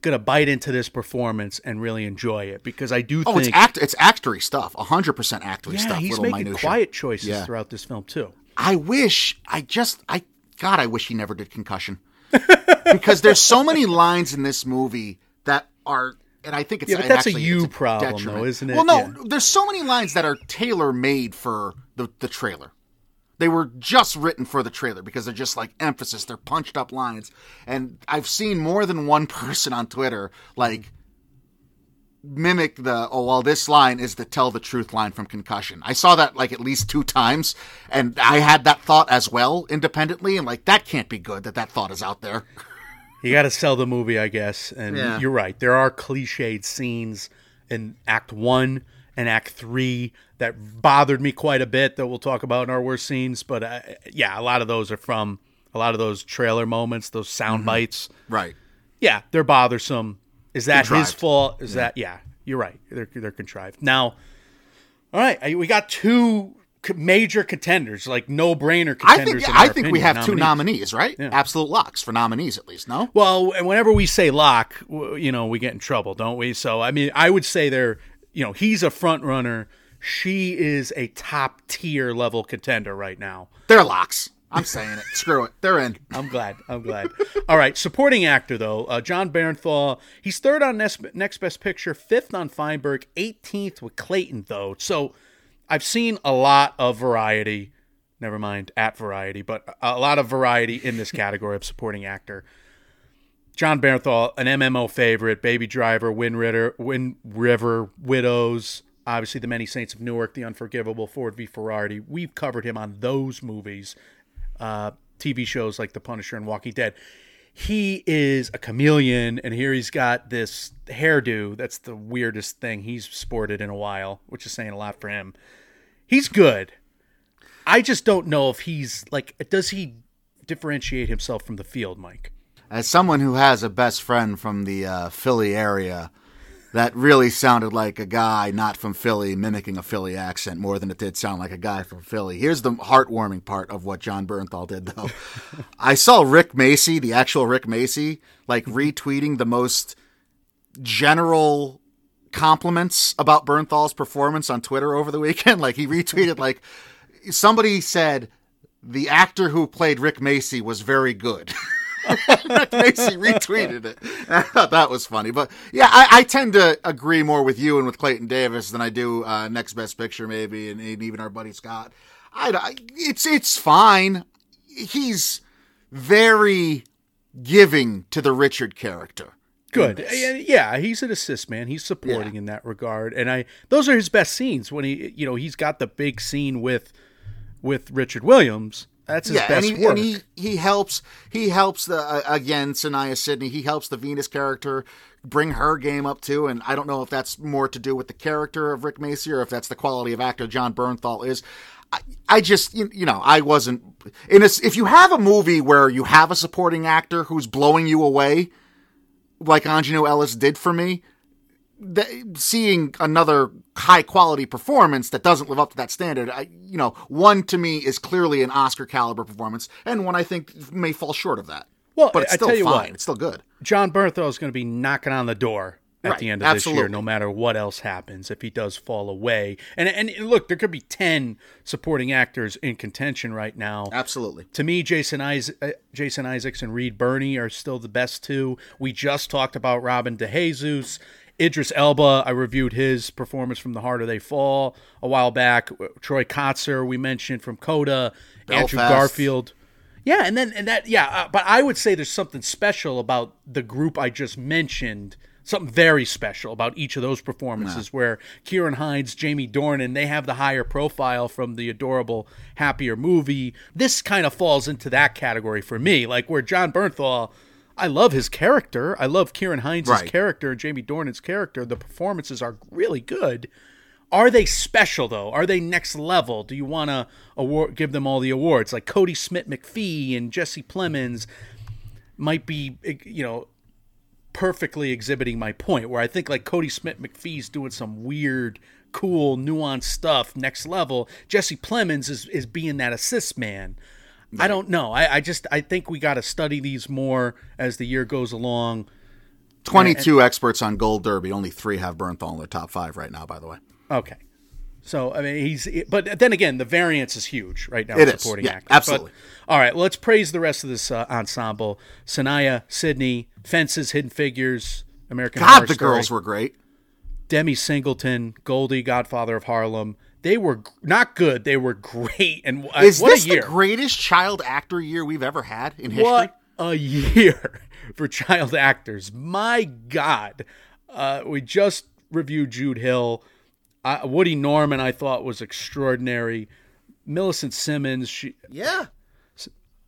gonna bite into this performance and really enjoy it because I do. Oh, think, it's act it's actory stuff. 100 percent actory yeah, stuff. He's making minutia. quiet choices yeah. throughout this film too. I wish. I just. I God. I wish he never did concussion. because there's so many lines in this movie that are and I think it's yeah, but that's actually, a you a problem, detriment. though, isn't it? Well, no, yeah. there's so many lines that are tailor made for the the trailer. They were just written for the trailer because they're just like emphasis. They're punched up lines, and I've seen more than one person on Twitter like mimic the oh well this line is the tell the truth line from concussion i saw that like at least two times and i had that thought as well independently and like that can't be good that that thought is out there you got to sell the movie, I guess. And yeah. you're right. There are cliched scenes in Act One and Act Three that bothered me quite a bit. That we'll talk about in our worst scenes. But uh, yeah, a lot of those are from a lot of those trailer moments, those sound mm-hmm. bites. Right. Yeah, they're bothersome. Is that contrived. his fault? Is yeah. that yeah? You're right. They're they're contrived. Now, all right, we got two major contenders, like no brainer contenders. I think, I think opinion, we have nominees. two nominees, right? Yeah. Absolute locks for nominees, at least. No. Well, whenever we say lock, you know, we get in trouble, don't we? So, I mean, I would say they're, you know, he's a front runner. She is a top tier level contender right now. They're locks. I'm saying it. Screw it. They're in. I'm glad. I'm glad. All right. Supporting actor, though, uh, Jon Bernthal. He's third on next, next Best Picture, fifth on Feinberg, 18th with Clayton, though. So I've seen a lot of variety. Never mind at variety, but a lot of variety in this category of supporting actor. Jon Bernthal, an MMO favorite, Baby Driver, Wind River, Wind River, Widows, obviously The Many Saints of Newark, The Unforgivable, Ford v Ferrari. We've covered him on those movies, uh, TV shows like The Punisher and Walking Dead he is a chameleon, and here he's got this hairdo. That's the weirdest thing he's sported in a while, which is saying a lot for him. He's good. I just don't know if he's like, does he differentiate himself from the field, Mike? As someone who has a best friend from the uh, Philly area, that really sounded like a guy not from Philly mimicking a Philly accent more than it did sound like a guy from Philly. Here's the heartwarming part of what Jon Bernthal did, though. I saw Rick Macci, the actual Rick Macci, like retweeting the most general compliments about Bernthal's performance on Twitter over the weekend. Like he retweeted, like somebody said, the actor who played Rick Macci was very good. Macci retweeted it. I thought that was funny. But yeah, I, I, tend to agree more with you and with Clayton Davis than I do uh, Next Best Picture, maybe, and, and even our buddy Scott. I, I, it's it's fine. He's very giving to the Richard character. Good. Yeah, he's an assist man. He's supporting yeah. in that regard. And I those are his best scenes when he you know, he's got the big scene with with Richard Williams that's his yeah, best and he, work. And he, he helps he helps the uh, again Saniyya Sidney. He helps the Venus character bring her game up too. And I don't know if that's more to do with the character of Rick Macci or if that's the quality of actor Jon Bernthal is. I, I just you, you know I wasn't in a, if you have a movie where you have a supporting actor who's blowing you away, like Aunjanue Ellis did for me the, seeing another high quality performance that doesn't live up to that standard, I, you know, one to me is clearly an Oscar caliber performance, and one I think may fall short of that. Well, but it's still fine. What, it's still good. Jon Bernthal is going to be knocking on the door at right. the end of Absolutely. this year, no matter what else happens. If he does fall away, and and look, there could be ten supporting actors in contention right now. Absolutely. To me, Jason Isaac, uh, Jason Isaacs and Reed Birney are still the best two. We just talked about Robin DeJesus Idris Elba, I reviewed his performance from The Harder They Fall a while back. Troy Kotsur, we mentioned from Coda. Belfast. Andrew Garfield. Yeah, and then and that yeah, uh, but I would say there's something special about the group I just mentioned, something very special about each of those performances where Ciarán Hinds, Jamie Dornan, they have the higher profile from the adorable Happier movie. This kind of falls into that category for me, like where Jon Bernthal, I love his character. I love Ciarán Hinds' Right. character and Jamie Dornan's character. The performances are really good. Are they special though? Are they next level? Do you want to award give them all the awards like Kodi Smit-McPhee and Jesse Plemons might be you know perfectly exhibiting my point where I think like Kodi Smit-McPhee's doing some weird cool nuanced stuff next level. Jesse Plemons is is being that assist man. I don't know. I, I just I think we got to study these more as the year goes along. 22 experts on Gold Derby. Only three have Bernthal in their top five right now, by the way. Okay. So I mean he's but then again the variance is huge right now It is. supporting Yeah, actors. absolutely. But, all right, well, let's praise the rest of this uh, ensemble. Saniyya, Sidney, Fences, Hidden Figures, American Horror God, the Story, girls were great. Demi Singleton, Goldie, Godfather of Harlem. They were not good. They were great. And uh, Is what this a year! the greatest child actor year we've ever had in history? What a year for child actors. My God. Uh, we just reviewed Jude Hill. Uh, Woody Norman, I thought, was extraordinary. Millicent Simmonds, she, Yeah.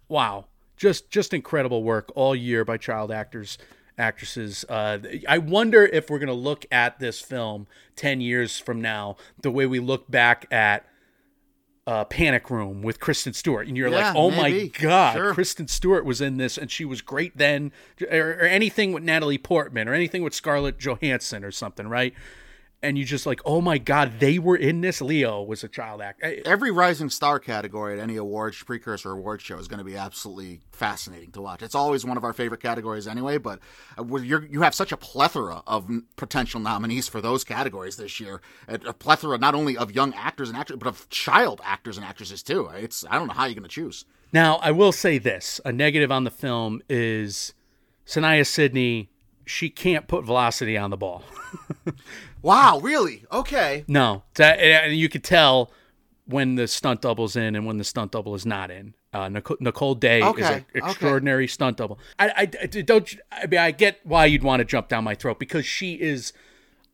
wow, just just incredible work all year by child actors, actresses. Uh, I wonder if we're gonna look at this film ten years from now the way we look back at uh, Panic Room with Kristen Stewart, and you're Yeah, like, oh maybe. my god, Sure. Kristen Stewart was in this, and she was great then, or, or anything with Natalie Portman, or anything with Scarlett Johansson, or something, right? And you just like, oh my god, they were in this. Leo was a child actor. Every rising star category at any awards precursor award show is going to be absolutely fascinating to watch. It's always one of our favorite categories anyway, but uh, you're, you have such a plethora of potential nominees for those categories this year. A, a plethora not only of young actors and actors, but of child actors and actresses too. It's I don't know how you're going to choose. Now, I will say this: a negative on the film is Saniyya Sidney. She can't put velocity on the ball. Wow, really? Okay. No, that, and you could tell when the stunt double's in and when the stunt double is not in. Uh, Nicole, Nicole Day is an extraordinary stunt double. I, I, I don't. I mean, I get why you'd want to jump down my throat because she is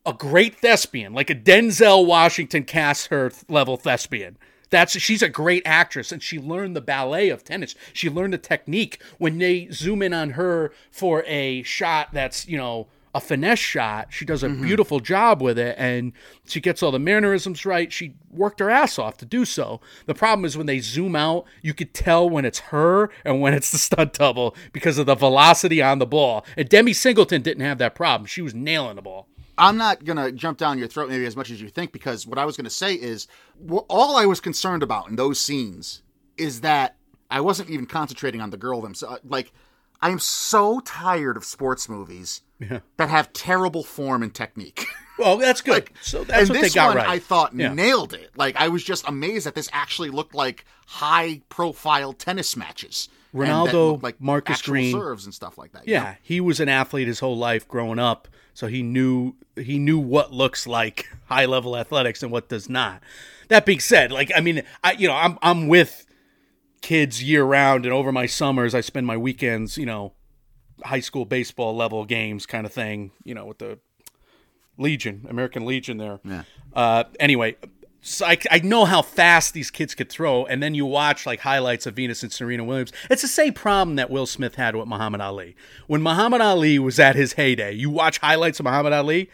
a great thespian, like a Denzel Washington cast her level thespian. That's she's a great actress, and she learned the ballet of tennis. She learned the technique. When they zoom in on her for a shot that's you know a finesse shot, she does a mm-hmm. beautiful job with it, and she gets all the mannerisms right. She worked her ass off to do so. The problem is when they zoom out, you could tell when it's her and when it's the stunt double because of the velocity on the ball. And Demi Singleton didn't have that problem; she was nailing the ball. I'm not going to jump down your throat maybe as much as you think because what I was going to say is all I was concerned about in those scenes is that I wasn't even concentrating on the girl themselves. Uh, like, I am so tired of sports movies that have terrible form and technique. Well, that's good. so that's and what this they got one, right. I thought Yeah. nailed it. Like I was just amazed that this actually looked like high-profile tennis matches. Reinaldo, like Marcus Green. serves and stuff like that. you know? yeah, he was an athlete his whole life growing up, so he knew he knew what looks like high level athletics and what does not. That being said, like I mean, I you know I'm I'm with kids year round, and over my summers I spend my weekends, you know, high school baseball level games kind of thing, you know, with the Legion, American Legion there. Yeah. Uh, anyway, so I, I know how fast these kids could throw, and then you watch like highlights of Venus and Serena Williams. It's the same problem that Will Smith had with Muhammad Ali. When Muhammad Ali was at his heyday, you watch highlights of Muhammad Ali,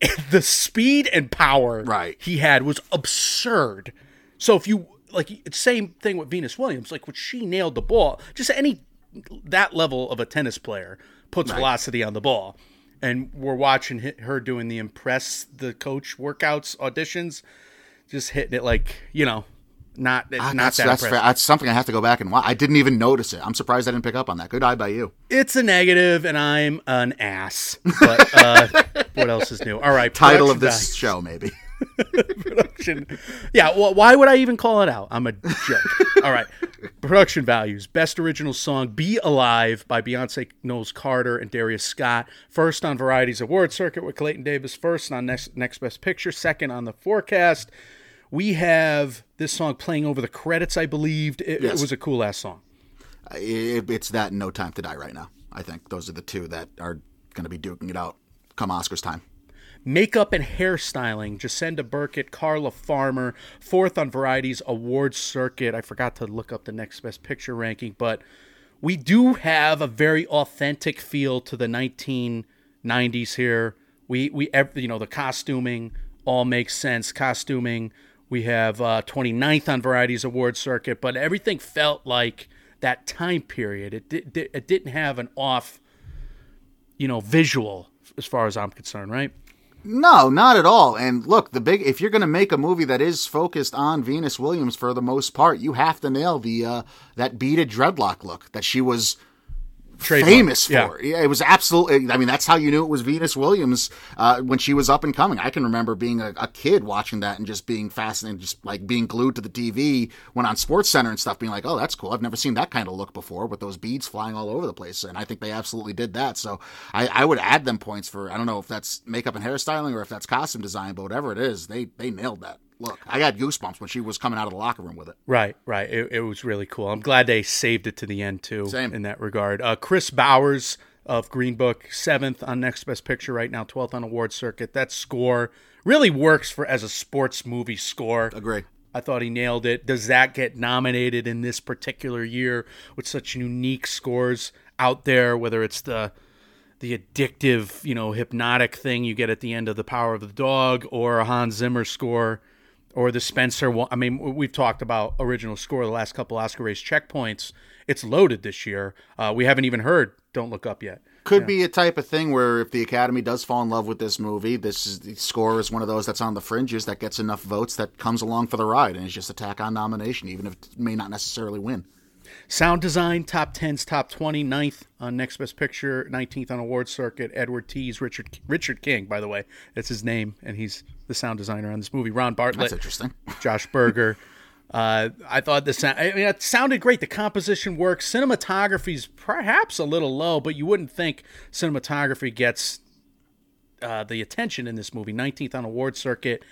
the speed and power Right. he had was absurd. So if you like, same thing with Venus Williams. Like when she nailed the ball, just any that level of a tennis player puts velocity on the ball. And we're watching her doing the impress the coach workouts auditions, just hitting it like you know, not Ah, not that's, that that's, fair. that's something I have to go back and watch. I didn't even notice it. I'm surprised I didn't pick up on that. Good eye by you. It's a negative, and I'm an ass. But uh, what else is new? All right, Title of this show, maybe. production. Yeah, well, why would I even call it out? I'm a jerk. All right. Production values. Best original song, Be Alive by Beyonce Knowles Carter and Darius Scott. First on Variety's award circuit with Clayton Davis. First on Next, Next Best Picture. Second on the forecast. We have this song playing over the credits, I believed. It, it was a cool ass song. It, it's that and No Time to Die right now. I think those are the two that are going to be duking it out come Oscars time. Makeup and hairstyling, Jacinda Burkett, Carla Farmer, fourth on Variety's awards circuit. I forgot to look up the next best picture ranking, but we do have a very authentic feel to the 1990s here. We we you know the costuming all makes sense. Costuming. We have uh, 29th on Variety's awards circuit, but everything felt like that time period. It did, it didn't have an off, you know, visual as far as I'm concerned, right? No, not at all. And look, the big if you're going to make a movie that is focused on Venus Williams for the most part, you have to nail the uh, that beaded dreadlock look that she was Trademark. famous for. Yeah. it was absolutely. I mean, that's how you knew it was Venus Williams uh, when she was up and coming. I can remember being a, a, kid watching that and just being fascinated, just like being glued to the TV when on Sports Center and stuff, being like, "Oh, that's cool. I've never seen that kind of look before with those beads flying all over the place." And I think they absolutely did that. So I, I would add them points for. I don't know if that's makeup and hairstyling or if that's costume design, but whatever it is, they they nailed that look. I got goosebumps when she was coming out of the locker room with it. Right, right. It, it was really cool. I'm glad they saved it to the end too. Same. in that regard. Uh, Kris Bowers of Green Book, seventh on Next Best Picture right now, twelfth on award circuit. That score really works for as a sports movie score. Agree. I thought he nailed it. Does that get nominated in this particular year with such unique scores out there? Whether it's the the addictive, you know, hypnotic thing you get at the end of The Power of the Dog or a Hans Zimmer score or the Spencer. One. I mean, we've talked about original score the last couple Oscar race checkpoints. It's loaded this year. Uh, we haven't even heard "Don't Look Up" yet. Could yeah. be a type of thing where if the Academy does fall in love with this movie, this is, the score is one of those that's on the fringes that gets enough votes that comes along for the ride and is just a tack on nomination, even if it may not necessarily win. Sound design, top 10s, top 20, 9th on Next Best Picture, 19th on Award Circuit. Edward Tease, Richard Richard King, by the way. That's his name, and he's the sound designer on this movie. Ron Bartlett. That's interesting. Josh Berger. Uh, I thought the sound. I mean, it sounded great. The composition works. Cinematography's perhaps a little low, but you wouldn't think cinematography gets uh, the attention in this movie. 19th on award circuit.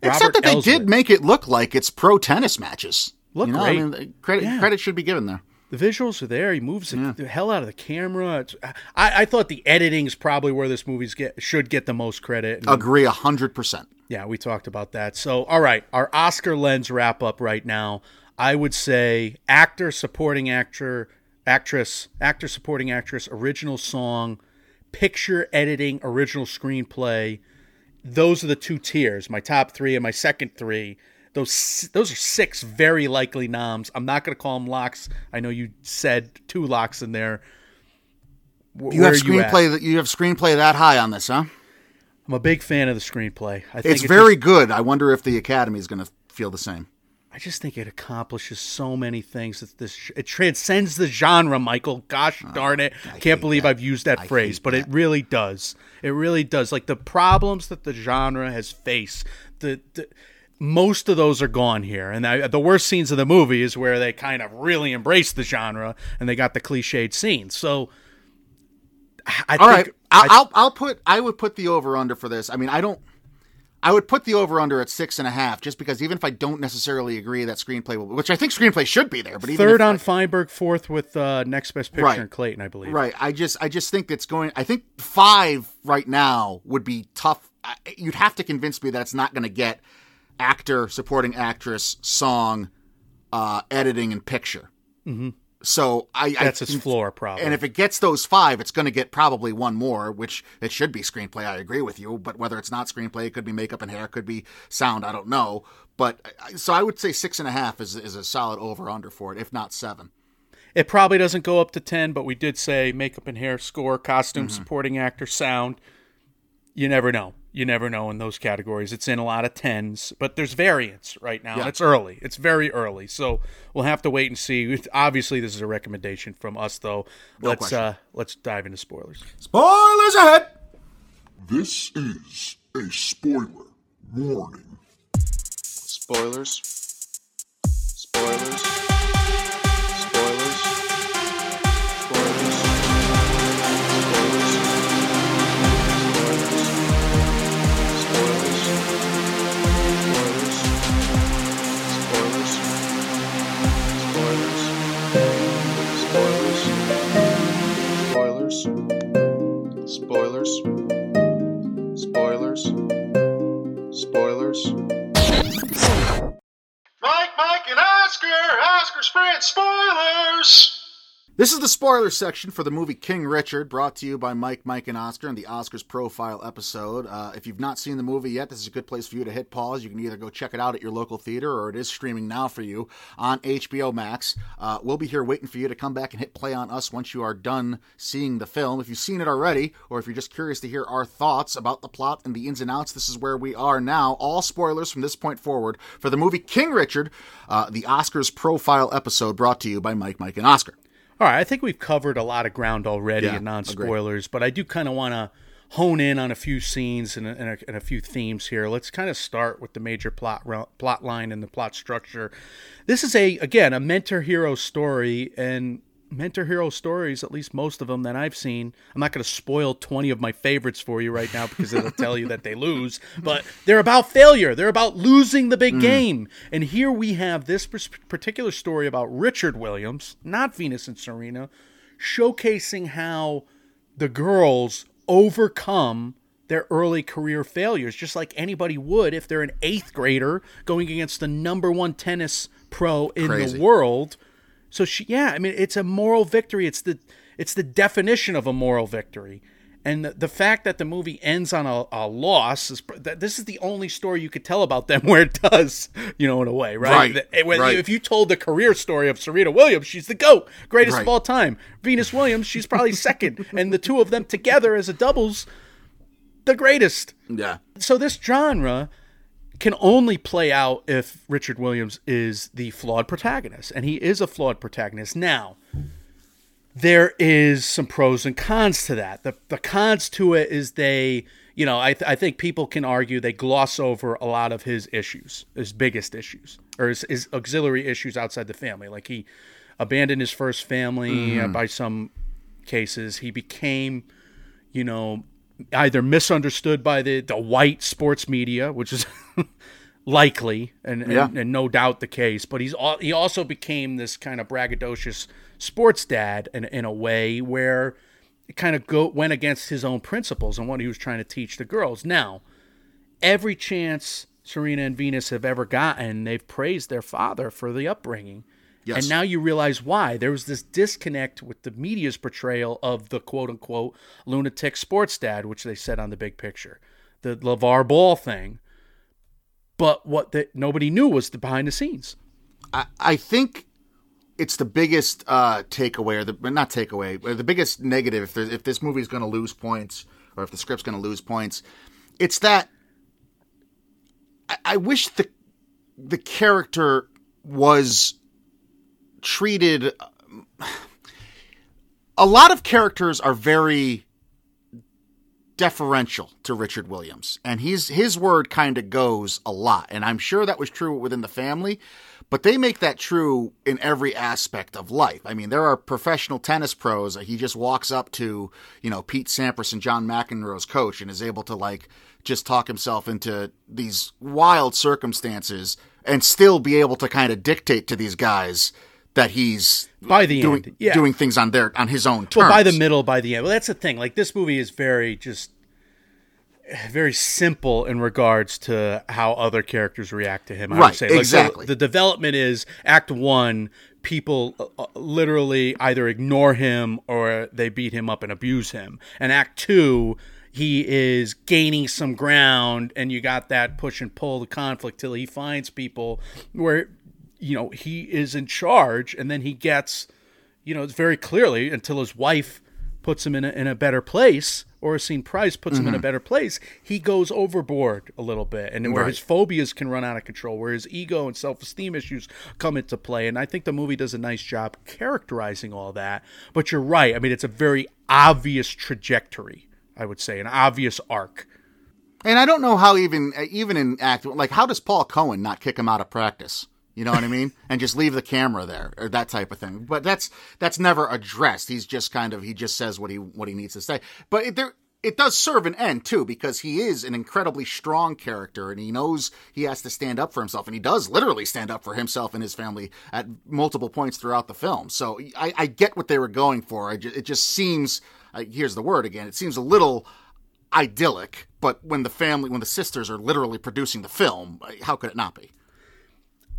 Except that they Elswit. did make it look like it's pro tennis matches. Look you know, great. I mean, credit yeah. credit should be given there. The visuals are there. He moves yeah. the, hell out of the camera. I, I, thought the editing is probably where this movie get should get the most credit. And, Agree hundred percent. Yeah, we talked about that. So, all right, our Oscar lens wrap up right now. I would say actor, supporting actor, actress, actor, supporting actress, original song, picture editing, original screenplay. Those are the two tiers. My top three and my second three those those are six very likely noms. I'm not going to call them locks. I know you said two locks in there. W- you have screenplay you that you have screenplay that high on this, huh? I'm a big fan of the screenplay. I think it's, very just, good. I wonder if the Academy is going to feel the same. I just think it accomplishes so many things. That this it transcends the genre, Michael. Gosh oh, darn it! I Can't believe that. I've used that I phrase, but that. it really does. It really does. Like the problems that the genre has faced, the, the most of those are gone here. And I, the worst scenes of the movie is where they kind of really embrace the genre and they got the cliched scenes. So, I All right. I'll, I'll, I'll put I would put the over under for this. I mean, I don't. I would put the over under at six and a half, just because even if I don't necessarily agree that screenplay, will, which I think screenplay should be there, but third on I, Feinberg, fourth with uh, next best picture right, Clayton, I believe. Right. I just I just think it's going. I think five right now would be tough. You'd have to convince me that it's not going to get actor, supporting actress, song, uh, editing, and picture. Mm-hmm. So I that's I, his floor probably. And if it gets those five, it's going to get probably one more, which it should be screenplay. I agree with you, but whether it's not screenplay, it could be makeup and hair, it could be sound. I don't know. But so I would say six and a half is is a solid over under for it, if not seven. It probably doesn't go up to ten, but we did say makeup and hair, score, costume, mm-hmm. supporting actor, sound. You never know you never know in those categories. It's in a lot of tens, but there's variance right now. Yeah. It's early. It's very early. So we'll have to wait and see. Obviously, this is a recommendation from us, though. No let's uh, let's dive into spoilers. Spoilers ahead. This is a spoiler warning. Spoilers. Spoilers. Spoilers. Spoilers. Spoilers. Mike, Mike, and Oscar! Oscar sprint! spoilers! This is the spoiler section for the movie King Richard, brought to you by Mike, Mike, and Oscar in the Oscars Profile episode. Uh, if you've not seen the movie yet, this is a good place for you to hit pause. You can either go check it out at your local theater or it is streaming now for you on HBO Max. Uh, we'll be here waiting for you to come back and hit play on us once you are done seeing the film. If you've seen it already, or if you're just curious to hear our thoughts about the plot and the ins and outs, this is where we are now. All spoilers from this point forward for the movie King Richard, uh, the Oscars Profile episode brought to you by Mike, Mike, and Oscar. All right, I think we've covered a lot of ground already Yeah, in non spoilers, but I do kind of want to hone in on a few scenes and a, and, a, and a few themes here. Let's kind of start with the major plot plot line and the plot structure. This is a again a mentor hero story, and mentor hero stories, at least most of them that I've seen. I'm not going to spoil 20 of my favorites for you right now because it'll tell you that they lose, but they're about failure. They're about losing the big mm. game. And here we have this particular story about Richard Williams, not Venus and Serena, showcasing how the girls overcome their early career failures, just like anybody would if they're an eighth grader going against the number one tennis pro in Crazy. the world. So she, yeah, I mean, it's a moral victory. It's the it's the definition of a moral victory, and the, the fact that the movie ends on a, a loss is this is the only story you could tell about them where it does, you know, in a way, right? Right, when- right. If you told the career story of Serena Williams, she's the goat, greatest of all time. Venus Williams, she's probably second, and the two of them together as a doubles, the greatest Yeah. so this genre can only play out if Richard Williams is the flawed protagonist, and he is a flawed protagonist. Now, there is some pros and cons to that. The the cons to it is they, you know, I th- I think people can argue they gloss over a lot of his issues, his biggest issues, or his, his auxiliary issues outside the family. Like he abandoned his first family uh, by some cases. He became, you know, either misunderstood by the, the white sports media, which is likely and, and, Yeah. and no doubt the case, but he's al- he also became this kind of braggadocious sports dad in, in a way where it kind of go went against his own principles and what he was trying to teach the girls. Now, every chance Serena and Venus have ever gotten, they've praised their father for the upbringing. Yes. And now you realize why. There was this disconnect with the media's portrayal of the quote unquote lunatic sports dad, which they said on the big picture, the LeVar Ball thing. But what that nobody knew was the behind the scenes. I, I think it's the biggest uh, takeaway, or the not takeaway, but the biggest negative if, if this movie is going to lose points, or if the script's going to lose points. It's that I, I wish the the character was treated. A lot of characters are very deferential to Richard Williams, and he's his word kind of goes a lot, and I'm sure that was true within the family, but they make that true in every aspect of life. I mean, there are professional tennis pros. He just walks up to you know Pete Sampras and John McEnroe's coach, and is able to like just talk himself into these wild circumstances, and still be able to kind of dictate to these guys that he's By the doing end, yeah. doing things on their on his own terms. Well, by the middle, by the end. Well, that's the thing. Like this movie is very just very simple in regards to how other characters react to him. I Right, would say. Like, so exactly. the development is Act One. People uh, uh, literally either ignore him or they beat him up and abuse him. And Act Two, he is gaining some ground, and you got that push and pull, the conflict till he finds people where you know he is in charge, and then he gets you know, it's very clearly until his wife puts him in a, in a better place or Oracene Price puts him in a Mm-hmm. better place, he goes overboard a little bit. And where Right. his phobias can run out of control, where his ego and self esteem issues come into play. And I think the movie does a nice job characterizing all that. But you're right. I mean, it's a very obvious trajectory, I would say, an obvious arc. And I don't know how even even in act like how does Paul Cohen not kick him out of practice? You know what I mean? and just leave the camera there or that type of thing. But that's that's never addressed. He's just kind of he just says what he what he needs to say. But it, there it does serve an end too because he is an incredibly strong character and he knows he has to stand up for himself and he does literally stand up for himself and his family at multiple points throughout the film. So I, I get what they were going for. Ju- it just seems uh, here's the word again. It seems a little idyllic, but when the family, when the sisters are literally producing the film, how could it not be?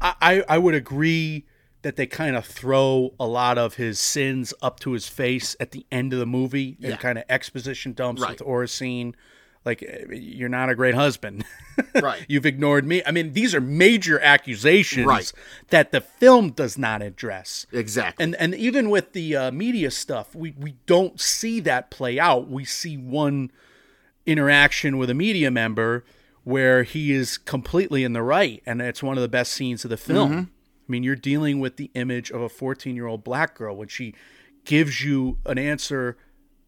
I, I would agree that they kind of throw a lot of his sins up to his face at the end of the movie Yeah. and kind of exposition dumps Right. with Oracene. Like, you're not a great husband. Right. You've ignored me. I mean, these are major accusations Right. that the film does not address. Exactly. And and even with the uh, media stuff, we we don't see that play out. We see one interaction with a media member where he is completely in the right, and it's one of the best scenes of the film. I mean, you're dealing with the image of a 14 year old black girl when she gives you an answer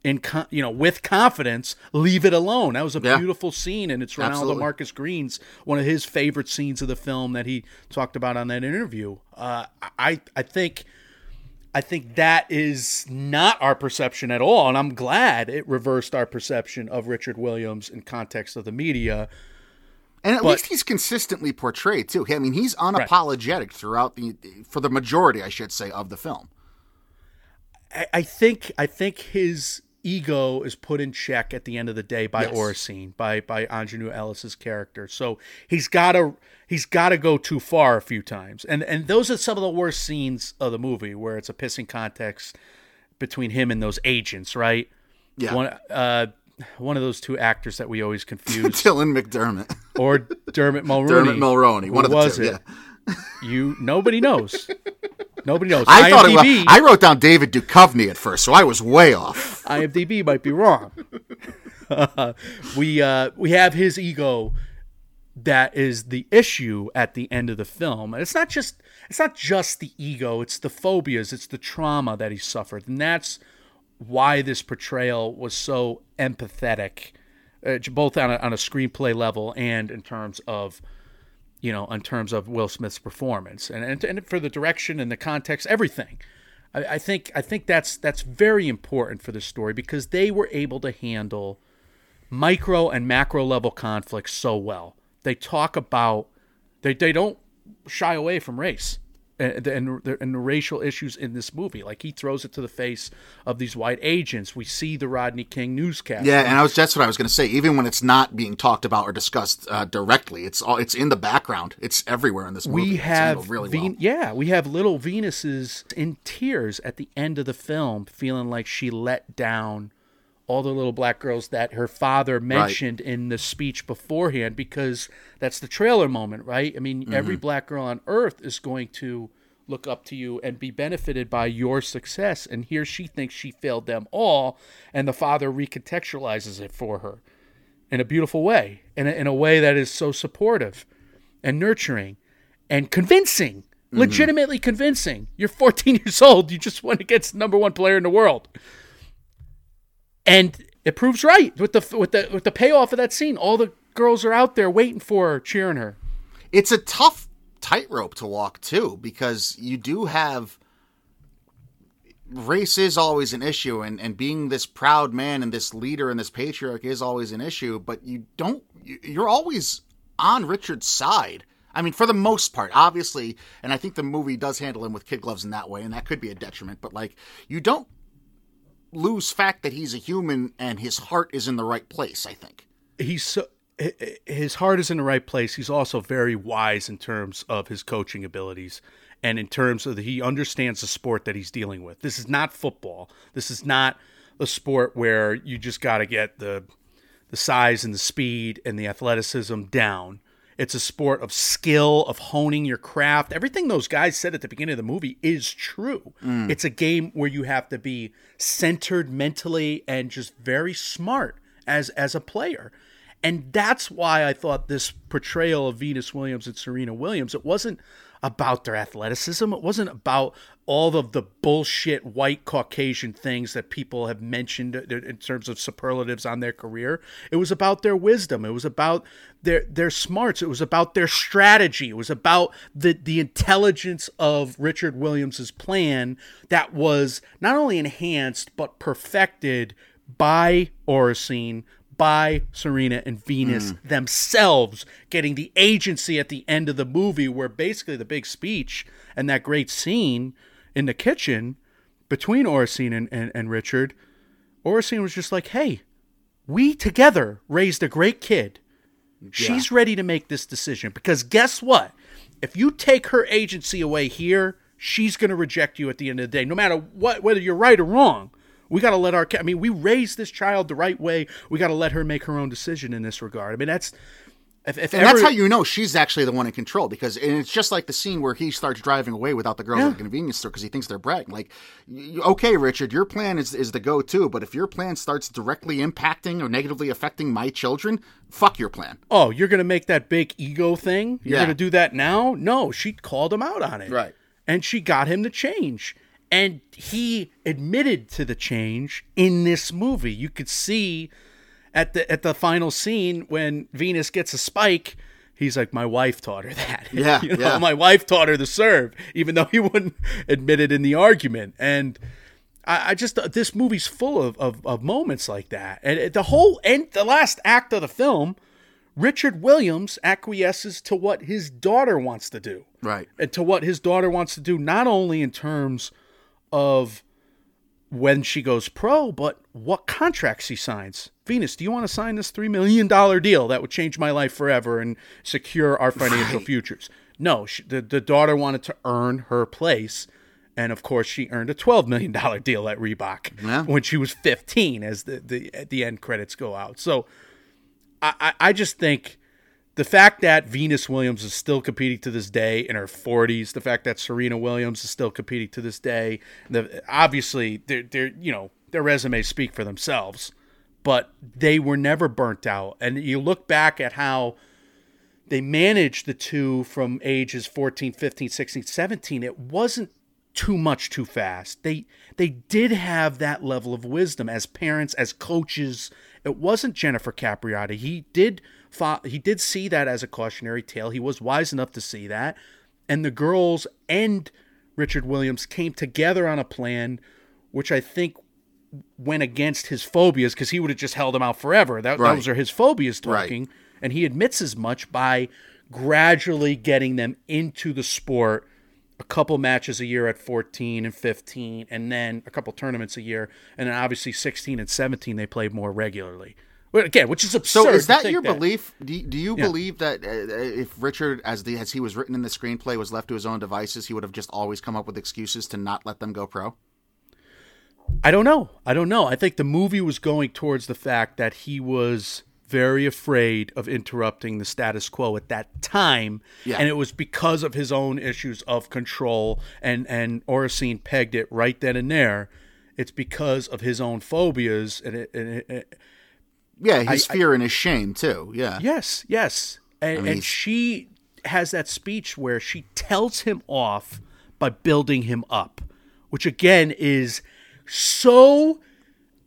in con- you know with confidence. Leave it alone. That was a Yeah. beautiful scene, and it's Reinaldo Absolutely. Marcus Green's one of his favorite scenes of the film that he talked about on that interview. Uh, I I think. I think that is not our perception at all, and I'm glad it reversed our perception of Richard Williams in context of the media. And at But- least he's consistently portrayed too. I mean, he's unapologetic throughout the for the majority, I should say, of the film. I, I think I think his ego is put in check at the end of the day by Yes. By by Aunjanue Ellis's character. So he's gotta he's gotta go too far a few times. And and those are some of the worst scenes of the movie where it's a pissing context between him and those agents, right? Yeah. One uh one of those two actors that we always confuse. Dylan McDermott, or Dermot Mulroney. Dermot Mulroney, one Who of the was two. it? Yeah. You nobody knows. nobody knows. I thought it IMDb, was, I wrote down David Duchovny at first, so I was way off. IMDb might be wrong. we uh, we have his ego that is the issue at the end of the film. And it's not just it's not just the ego, it's the phobias, it's the trauma that he suffered. And that's why this portrayal was so empathetic uh, both on a, on a screenplay level and in terms of you know, in terms of Will Smith's performance and, and, and for the direction and the context, everything. I, I think I think that's that's very important for the story because they were able to handle micro and macro level conflicts so well. They talk about they they don't shy away from race and, and, and the racial issues in this movie. Like he throws it to the face of these white agents. We see the Rodney King newscast. Yeah, and I was that's what I was going to say. Even when it's not being talked about or discussed uh, directly, it's all it's in the background. It's everywhere in this movie. we have really Ven- well. yeah we have little venuses in tears at the end of the film feeling like she let down all the little black girls that her father mentioned in the speech beforehand because that's the trailer moment right? I mean Mm-hmm. every black girl on earth is going to look up to you and be benefited by your success. And here she thinks she failed them all and the father recontextualizes it for her in a beautiful way in a, in a way that is so supportive and nurturing and convincing legitimately convincing. You're 14 years old. You just went against the number one player in the world and it proves right with the with the with the payoff of that scene. All the girls are out there waiting for her cheering her. It's a tough tightrope to walk too because you do have race is always an issue and, and being this proud man and this leader and this patriarch is always an issue but you don't you- you're always on richard's side. I mean for the most part obviously and i think the movie does handle him with kid gloves in that way and that could be a detriment but like you don't lose fact that he's a human and his heart is in the right place i think he's so hi- hi- his heart is in the right place. He's also very wise in terms of his coaching abilities and in terms of the, he understands the sport that he's dealing with. This is not football. This is not a sport where you just got to get the the size and the speed and the athleticism down. It's a sport of skill, of honing your craft. Everything those guys said at the beginning of the movie is true. Mm. It's a game where you have to be centered mentally and just very smart as as a player. And that's why I thought this portrayal of Venus Williams and Serena Williams, it wasn't about their athleticism. It wasn't about all of the bullshit white Caucasian things that people have mentioned in terms of superlatives on their career. It was about their wisdom. It was about their their smarts. It was about their strategy. It was about the the intelligence of Richard Williams's plan that was not only enhanced but perfected by Oracene, by Serena and Venus mm. themselves, getting the agency at the end of the movie, where basically the big speech and that great scene in the kitchen between Oracene and, and, and Richard, Oracene was just like, hey, we together raised a great kid. She's ready to make this decision because guess what? If you take her agency away here, she's going to reject you at the end of the day, no matter what, whether you're right or wrong. We got to let our, I mean, we raised this child the right way. We got to let her make her own decision in this regard. I mean, that's, if, if And ever, that's how you know she's actually the one in control because and it's just like the scene where he starts driving away without the girls at the convenience store because he thinks they're bragging. Like, okay, Richard, your plan is is the go to, but if your plan starts directly impacting or negatively affecting my children, fuck your plan. oh, you're going to make that big ego thing? You're Yeah. going to do that now? No, she called him out on it. Right. And she got him to change. And he admitted to the change in this movie. You could see at the at the final scene when Venus gets a spike, he's like, My wife taught her that. Yeah, you know, yeah. my wife taught her the serve, even though he wouldn't admit it in the argument. And I, I just uh, this movie's full of, of, of moments like that. And uh, the whole end the last act of the film, Richard Williams acquiesces to what his daughter wants to do. Right. And to what his daughter wants to do, not only in terms of when she goes pro, but what contracts she signs. Venus, do you want to sign this $3 million deal that would change my life forever and secure our financial futures? No, she, the, the daughter wanted to earn her place. And of course, she earned a $12 million deal at Reebok Yeah. when she was 15 as the, the, the end credits go out. So I, I, I just think the fact that Venus Williams is still competing to this day in her 40s, the fact that Serena Williams is still competing to this day, the, obviously they're, they're you know their resumes speak for themselves, but they were never burnt out. And you look back at how they managed the two from ages 14, 15, 16, 17, it wasn't too much too fast. They they did have that level of wisdom as parents, as coaches. It wasn't Jennifer Capriati. He did he did see that as a cautionary tale. He was wise enough to see that. And the girls and Richard Williams came together on a plan which I think went against his phobias because he would have just held them out forever. That, Right. Those are his phobias Right. talking. And he admits as much by gradually getting them into the sport a couple matches a year at 14 and 15 and then a couple tournaments a year and then obviously 16 and 17 they played more regularly again which is absurd So is that your that. belief? Do you, do you Yeah. believe that uh, if Richard, as the as he was written in the screenplay, was left to his own devices, he would have just always come up with excuses to not let them go pro? I don't know. I don't know. I think the movie was going towards the fact that he was very afraid of interrupting the status quo at that time, Yeah. and it was because of his own issues of control. And and Oracene pegged it right then and there. It's because of his own phobias, and it, and it, it Yeah, his fear and his shame too. Yeah. Yes, yes. And, mean, and she has that speech where she tells him off by building him up, which again is so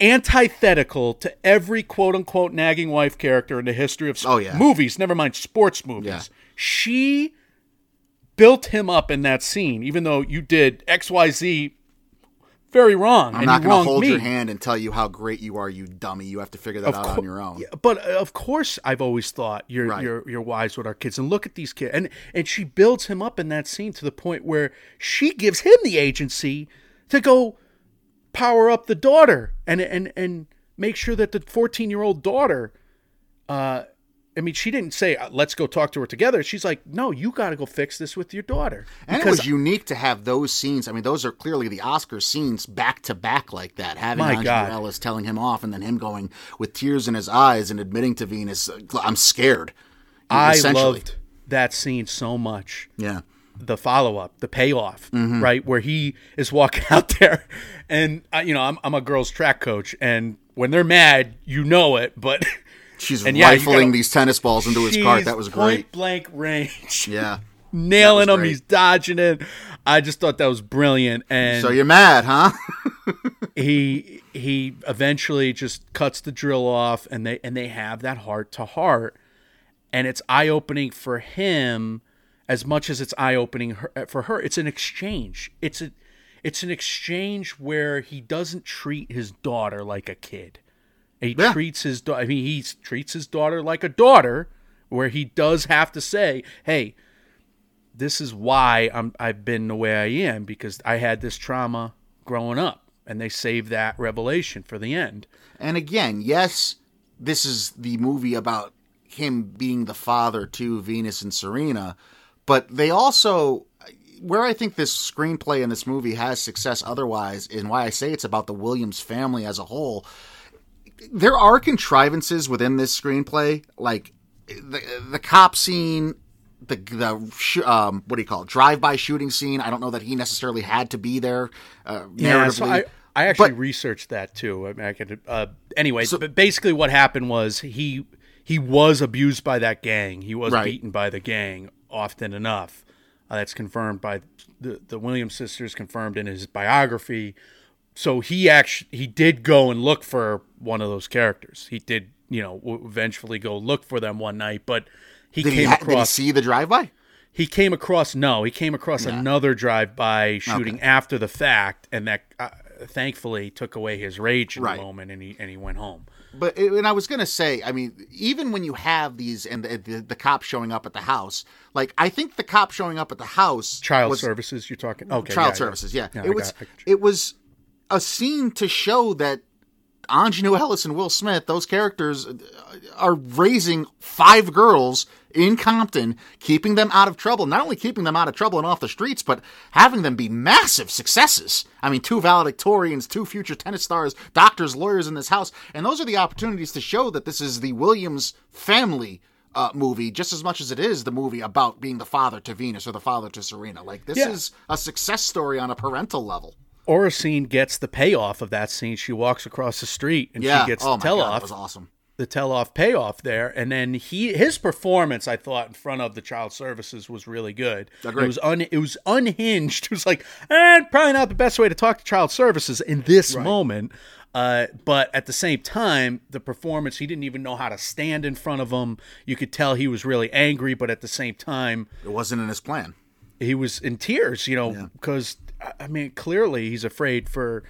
antithetical to every quote unquote nagging wife character in the history of Oh, yeah. movies, never mind sports movies. Yeah. She built him up in that scene, even though you did XYZ very wrong. I'm and not going to hold me. your hand and tell you how great you are, you dummy. You have to figure that out cour- on your own. Yeah, but uh, of course, I've always thought you're Right. you're you're wise with our kids. And look at these kids, and and she builds him up in that scene to the point where she gives him the agency to go power up the daughter and and and make sure that the 14 year old daughter. Uh, I mean, she didn't say uh, let's go talk to her together. She's like, no, you got to go fix this with your daughter. And it was unique to have those scenes. I mean, those are clearly the Oscar scenes back to back like that. Having My God. Ellis telling him off, and then him going with tears in his eyes and admitting to Venus, "I'm scared." I loved that scene so much. Yeah. the follow up, the payoff, Mm-hmm. right? Where he is walking out there, and uh, you know, I'm I'm a girls track coach, and when they're mad, you know it, but She's And yeah, rifling gotta- these tennis balls into his cart. That was great. point blank range, Yeah. nailing him. great. He's dodging it. I just thought that was brilliant, and So you're mad, huh? he he eventually just cuts the drill off and they and they have that heart to heart and it's eye opening for him as much as it's eye opening eh, for her it's an exchange it's a it's an exchange where he doesn't treat his daughter like a kid he Yeah. treats his daughter I mean he treats his daughter like a daughter where he does have to say hey this is why I'm I've been the way I am because I had this trauma growing up and they save that revelation for the end. And again, yes, this is the movie about him being the father to Venus and Serena, but they also where I think this screenplay in this movie has success otherwise, and why I say it's about the Williams family as a whole, there are contrivances within this screenplay, like the the cop scene, the the um, what do you call it, drive by shooting scene. I don't know that he necessarily had to be there. Uh, Yeah, so. I, I actually But- researched that too. I mean, I could. Uh, anyways, but basically, what happened was he he was abused by that gang. He was Right. beaten by the gang often enough. Uh, that's confirmed by the the Williams sisters. Confirmed in his biography. So he actually he did go and look for one of those characters. He did, you know, w- eventually go look for them one night, but he did, he came ha- did he across see the drive by? he came across no he came across another drive-by shooting after the fact and that uh, thankfully took away his rage in Right. the moment and he and he went home But and I was gonna say, I mean, even when you have these and the, the, the cop showing up at the house, like I think the cop showing up at the house, child was, services you're talking okay child yeah, yeah. services, yeah, Yeah, it was I got you. it was a scene to show that Aunjanue Ellis and Will Smith, those characters, uh, are raising five girls in Compton, keeping them out of trouble. Not only keeping them out of trouble and off the streets, but having them be massive successes. I mean, two valedictorians, two future tennis stars, doctors, lawyers in this house, and those are the opportunities to show that this is the Williams family. Uh, movie just as much as it is the movie about being the father to Venus or the father to Serena. Like this Yeah. is a success story on a parental level. Oracene gets the payoff of that scene. She walks across the street and Yeah. she gets oh the tell god, that off. was awesome. the tell off payoff there. And then he his performance i thought in front of the child services was really good. Agreed. it was un, it was unhinged. It was like eh, probably not the best way to talk to child services in this moment. Uh, but at the same time the performance he didn't even know how to stand in front of them you could tell he was really angry but at the same time It wasn't in his plan. he was in tears, you know, because I- I mean, clearly he's afraid for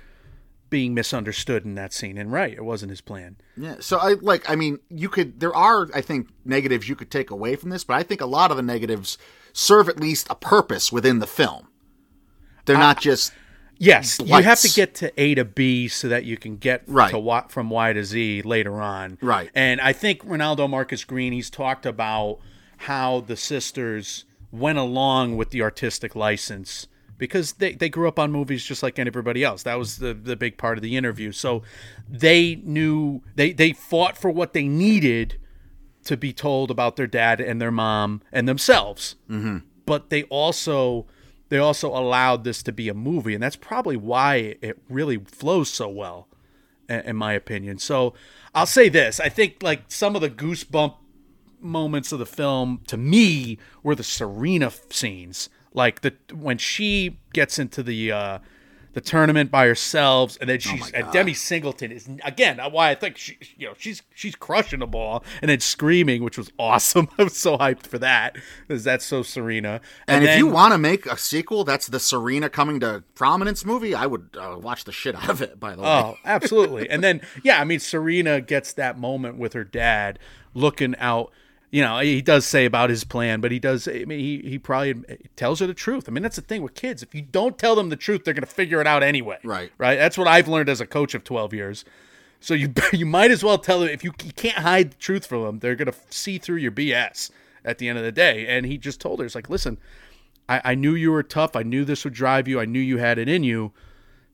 being misunderstood in that scene. And right, it wasn't his plan. Yeah. So I like I mean, you could there are I think negatives you could take away from this, but I think a lot of the negatives serve at least a purpose within the film. They're not just Yes, you have to get to A to B so that you can get Right. to y, from Y to Z later on. Right. And I think Reinaldo Marcus Green, he's talked about how the sisters went along with the artistic license because they, they grew up on movies just like everybody else. That was the, the big part of the interview. So they knew they, they fought for what they needed to be told about their dad and their mom and themselves. Mm-hmm. But they also they also allowed this to be a movie, and that's probably why it really flows so well, in, in my opinion. So I'll say this: I think like some of the goosebump moments of the film to me were the Serena scenes, like the when she gets into the. uh the tournament by herself, and then she's and Demi Singleton is again why I think she, you know, she's she's crushing the ball and then screaming, which was awesome. I was so hyped for that because that's so Serena. and, if then- you want to make a sequel that's the Serena coming to prominence movie, I would uh, watch the shit out of it by the way. Oh, absolutely. and then, yeah, I mean, Serena gets that moment with her dad looking out. You know, he does say about his plan, but he does. I mean, he he probably tells her the truth. I mean, that's the thing with kids. If you don't tell them the truth, they're going to figure it out anyway. Right. Right. That's what I've learned as a coach of twelve years. So you you might as well tell them if you, you can't hide the truth from them, they're going to see through your BS at the end of the day. And he just told her, "It's like, listen, I, I knew you were tough. I knew this would drive you. I knew you had it in you."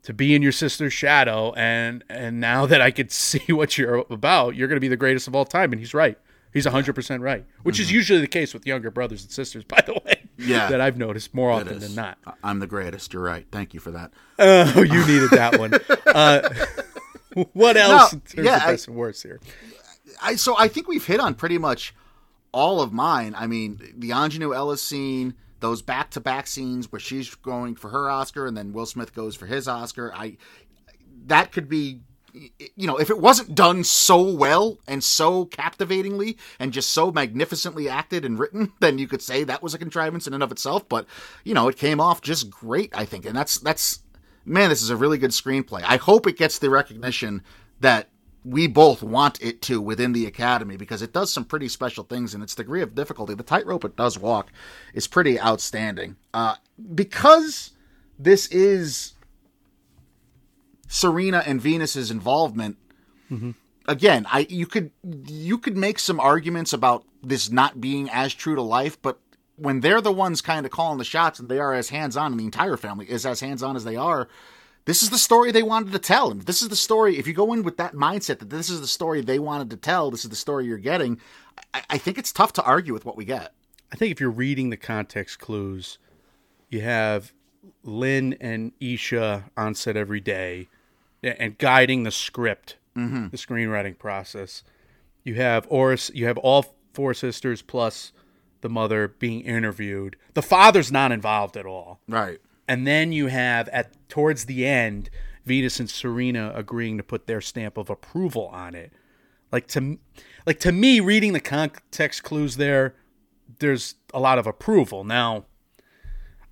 to be in your sister's shadow and and now that I could see what you're about, you're going to be the greatest of all time and he's right. He's 100% right, which is usually the case with younger brothers and sisters by the way. Yeah. That I've noticed more often than not. I'm the greatest. You're right. Thank you for that. Oh, you needed that one. Uh, what else No, in terms yeah, of I- and worst here? I so I think we've hit on pretty much all of mine. I mean, the Aunjanue Ellis scene, those back to back scenes where she's going for her Oscar and then Will Smith goes for his Oscar. I that could be you know, if it wasn't done so well and so captivatingly and just so magnificently acted and written, then you could say that was a contrivance in and of itself. But you know, it came off just great, I think, and that's that's man, this is a really good screenplay. I hope it gets the recognition that we both want it to within the academy because it does some pretty special things and its degree of difficulty the tightrope it does walk is pretty outstanding uh, because this is serena and venus's involvement again, I you could you could make some arguments about this not being as true to life, but when they're the ones kind of calling the shots and they are as hands on, and the entire family is as hands on as they are, this is the story they wanted to tell. And this is the story, if you go in with that mindset that this is the story they wanted to tell, this is the story you're getting, I, I think it's tough to argue with what we get. I think if you're reading the context clues, you have Lynn and Isha on set every day and guiding the script, Mm-hmm. the screenwriting process. You have Oris, you have all four sisters plus the mother being interviewed. The father's not involved at all. Right. And then you have at towards the end Venus and Serena agreeing to put their stamp of approval on it. Like to like to me reading the context clues there there's a lot of approval. Now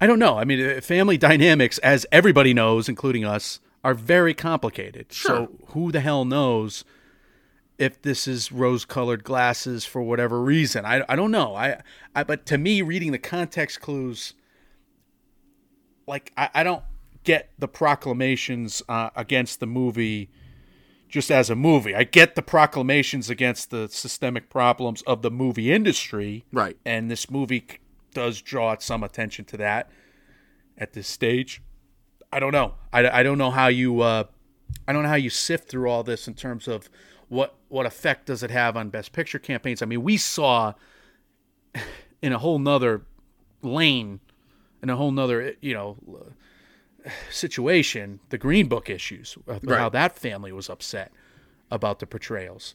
I don't know. I mean uh, family dynamics as everybody knows including us are very complicated. So who the hell knows if this is rose-colored glasses for whatever reason? I, I don't know. I, I but to me reading the context clues like I, I don't get the proclamations uh, against the movie just as a movie. I get the proclamations against the systemic problems of the movie industry, Right. And this movie does draw some attention to that at this stage. I don't know. I, I don't know how you uh, I don't know how you sift through all this in terms of what what effect does it have on best picture campaigns. I mean, we saw in a whole nother lane in a whole nother you know situation the green book issues uh, how that family was upset about the portrayals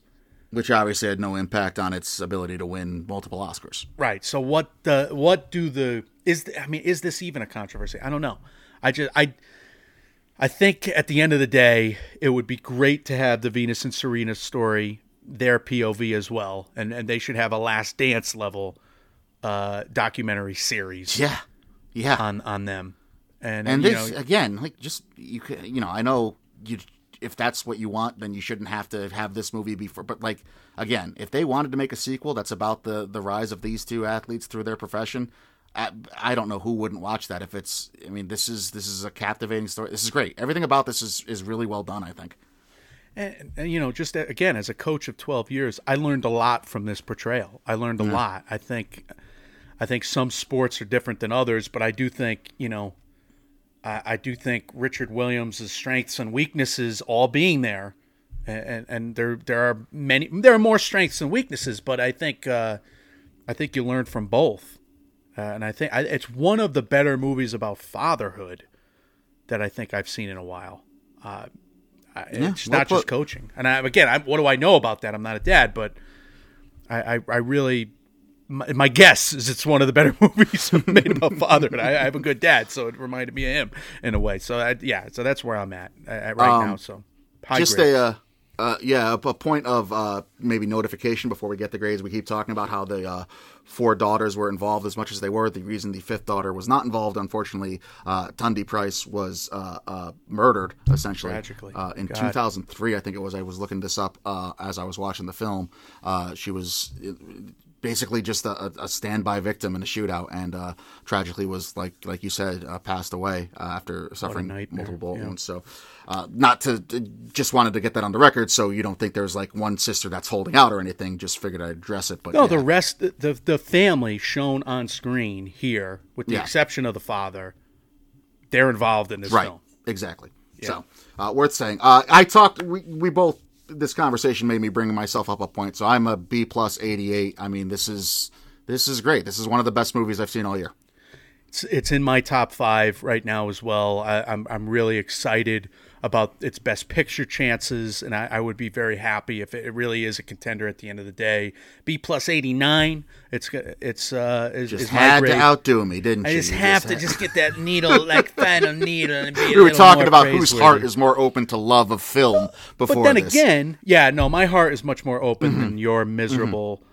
Which obviously had no impact on its ability to win multiple Oscars. right so what the what do the is the, i mean is this even a controversy i don't know i just i i think at the end of the day it would be great to have the venus and serena story their pov as well and and they should have a last dance level uh documentary series Yeah. Yeah. on on them and, and you this know, again like just you could you know i know you if that's what you want then you shouldn't have to have this movie before but like again if they wanted to make a sequel that's about the the rise of these two athletes through their profession I, I don't know who wouldn't watch that if it's i mean this is this is a captivating story. This is great. Everything about this is is really well done i think. And, and you know just uh, again as a coach of 12 years i learned a lot from this portrayal. I learned a lot. I think i think some sports are different than others but i do think you know i, I do think richard williams' strengths and weaknesses all being there and, and there there are many there are more strengths than weaknesses but i think uh, i think you learn from both uh, and i think I, it's one of the better movies about fatherhood that i think i've seen in a while uh, I- it's well not just coaching. And I, again, I, what do I know about that? I'm not a dad, but I, I, I really, my, my guess is it's one of the better movies made about fatherhood. I, I have a good dad, so it reminded me of him in a way. So I, yeah, so that's where I'm at, at right Um, now. So high just grades. a uh, uh, yeah, a, a point of uh, maybe notification before we get the grades. We keep talking about how the uh, four daughters were involved as much as they were. The reason the fifth daughter was not involved, unfortunately, uh, Tundi Price was uh, uh, murdered essentially Tragically. uh, in God. 2003. I think it was. I was looking this up uh, as I was watching the film. Uh, she was. Basically, just a, a standby victim in a shootout, and uh, tragically was like like you said, uh, passed away uh, after suffering multiple bullet yeah. wounds. So, uh, not to, to- just wanted to get that on the record, so you don't think there's like one sister that's holding out or anything. Just figured I'd address it. But No, yeah. the rest, the the family shown on screen here, with the Yeah. exception of the father, they're involved in this right, film. exactly. So, uh, worth saying. Uh, I talked. We, we both. This conversation made me bring myself up a point. So I'm a B plus eighty eight. I mean, this is this is great. This is one of the best movies I've seen all year. It's, it's in my top five right now as well. I, I'm I'm really excited about its best picture chances, and I, I would be very happy if it really is a contender at the end of the day. B plus eighty nine. It's it's uh is, Just is my had to outdo me, didn't I you? just You have to had- just get that needle, like final needle, and be We were talking about whose heart is more open to love of film before But then this. again, yeah, no, my heart is much more open Mm-hmm. than your miserable,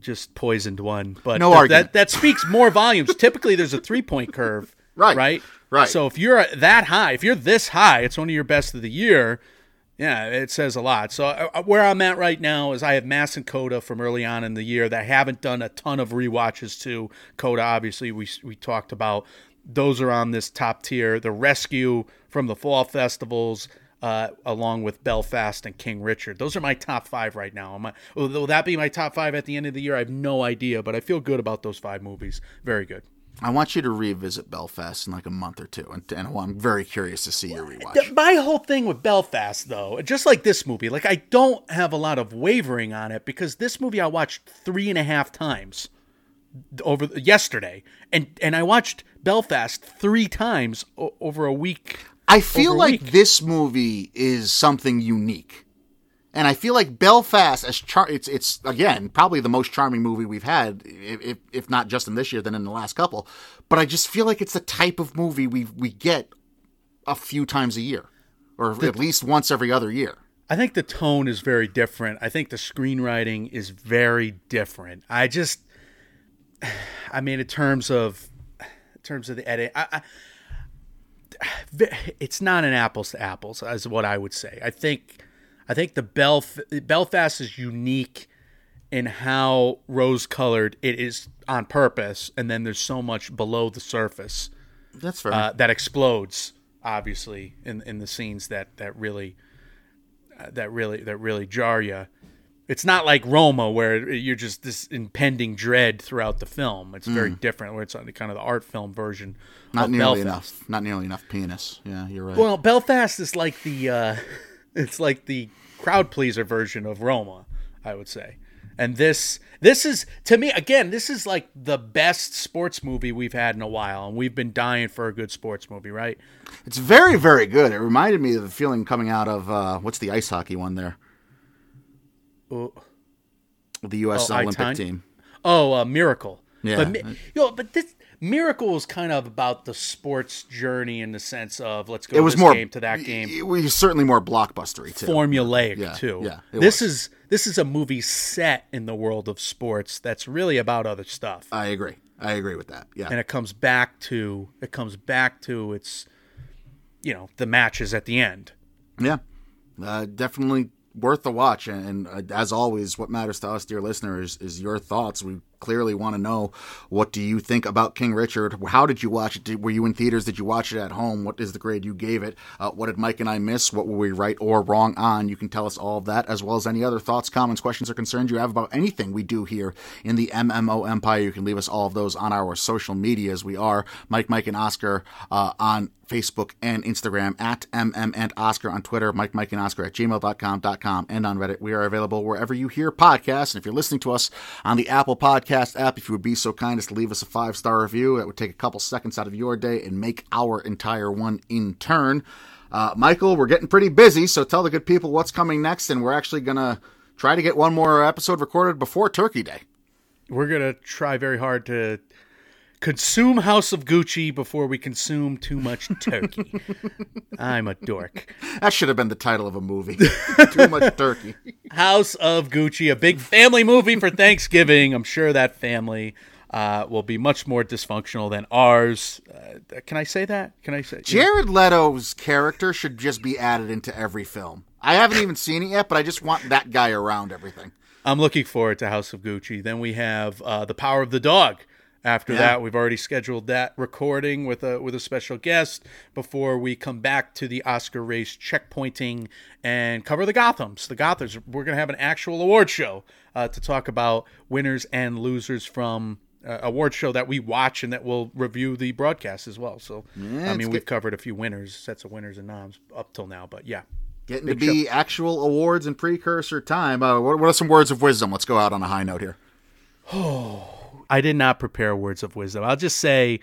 just poisoned one. But No th- argument. that that speaks more volumes. Typically, there's a three point curve, Right, Right, right. So if you're that high, if you're this high, it's one of your best of the year. Yeah, it says a lot. So uh, where I'm at right now is I have Mass and Coda from early on in the year that I haven't done a ton of rewatches to. Coda, obviously, we we talked about. Those are on this top tier. The Rescue from the fall festivals. uh, along with Belfast and King Richard. Those are my top five right now. Am I, will that be my top five at the end of the year? I have no idea, but I feel good about those five movies. Very good. I want you to revisit Belfast in like a month or two, and, and I'm very curious to see your rewatch. My whole thing with Belfast, though, just like this movie, like I don't have a lot of wavering on it because this movie I watched three and a half times over yesterday, and and I watched Belfast three times o- over a week. I feel like week. this movie is something unique. And I feel like Belfast, as char- it's it's again probably the most charming movie we've had, if, if not just in this year, then in the last couple. But I just feel like it's the type of movie we we get a few times a year, or at least once every other year. I think the tone is very different. I think the screenwriting is very different. I just, I mean, in terms of, in terms of the edit, I, I, it's not an apples to apples, is what I would say. I think, I think the Belf- Belfast is unique in how rose-colored it is on purpose, and then there's so much below the surface That's fair. uh, that explodes obviously in in the scenes that that really uh, that really that really jar you. It's not like Roma where you're just this impending dread throughout the film. It's very different where it's on the kind of the art film version. not of nearly Belfast. enough. Not nearly enough penis. Yeah, you're right. Well, Belfast is like the uh, it's like the crowd pleaser version of Roma, I would say. And this this is to me again, this is like the best sports movie we've had in a while, and we've been dying for a good sports movie, right? It's very, very good. It reminded me of the feeling coming out of uh, what's the ice hockey one there? Oh. The U.S. Oh, Olympic team. Oh, uh, Miracle. Yeah. But, you know, but this Miracle was kind of about the sports journey in the sense of let's go It was this more game to that game. It was certainly more blockbustery too. formulaic Yeah, too. yeah, this was. is this is a movie set in the world of sports that's really about other stuff. I agree. I agree with that. Yeah. and it comes back to it comes back to its you know, the matches at the end. Yeah, uh, definitely worth the watch. And, and uh, as always, what matters to us, dear listeners, is your thoughts. We clearly want to know what do you think about King Richard? How did you watch it? Did, were you in theaters? Did you watch it at home? What is the grade you gave it? Uh, what did Mike and I miss? What were we right or wrong on? You can tell us all of that, as well as any other thoughts, comments, questions, or concerns you have about anything we do here in the MMO Empire. You can leave us all of those on our social medias. We are Mike, Mike, and Oscar uh, on Facebook and Instagram at MM and Oscar on Twitter, Mike, Mike, and Oscar at gmail.com.com, and on Reddit. We are available wherever you hear podcasts. And if you're listening to us on the Apple Podcast app, if you would be so kind as to leave us a five star review, it would take a couple seconds out of your day and make our entire one in turn. Uh, Michael, we're getting pretty busy, so tell the good people what's coming next, and we're actually going to try to get one more episode recorded before Turkey Day. We're going to try very hard to consume House of Gucci before we consume too much turkey. I'm a dork. That should have been the title of a movie. Too much turkey. House of Gucci, a big family movie for Thanksgiving. I'm sure that family uh, will be much more dysfunctional than ours. Uh, can I say that? Can I say? Jared Leto's character should just be added into every film. I haven't even seen it yet, but I just want that guy around everything. I'm looking forward to House of Gucci. Then we have uh, The Power of the Dog. After Yeah. that, we've already scheduled that recording with a with a special guest before we come back to the Oscar race checkpointing and cover the Gothams. The Gothams. We're going to have an actual award show uh, to talk about winners and losers from uh, award show that we watch and that will review the broadcast as well. So, I mean, we've covered a few winners, sets of winners and noms up till now, but yeah. Getting to be actual awards and precursor time. Uh, what, what are some words of wisdom? Let's go out on a high note here. I did not prepare words of wisdom. I'll just say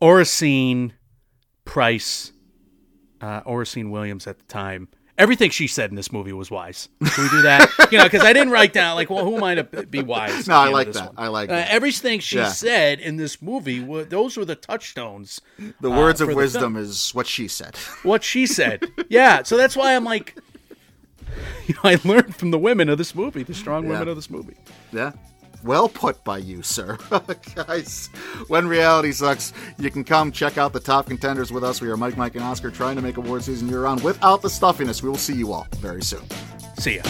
Oracene Price, uh, Oracene Williams at the time. Everything she said in this movie was wise. Can we do that? you know, because I didn't write down like, well, who am I to be wise? No, I the end of like that. one? I like uh, that. everything she Yeah. said in this movie. Were, those were the touchstones. The words Uh, of wisdom is what she said. What she said. yeah, so that's why I'm like, you know, I learned from the women of this movie, the strong women of this movie. Yeah. Well put by you, sir. Guys, when reality sucks, you can come check out the top contenders with us. We are Mike, Mike, and Oscar trying to make award season year round without the stuffiness. We will see you all very soon. See ya.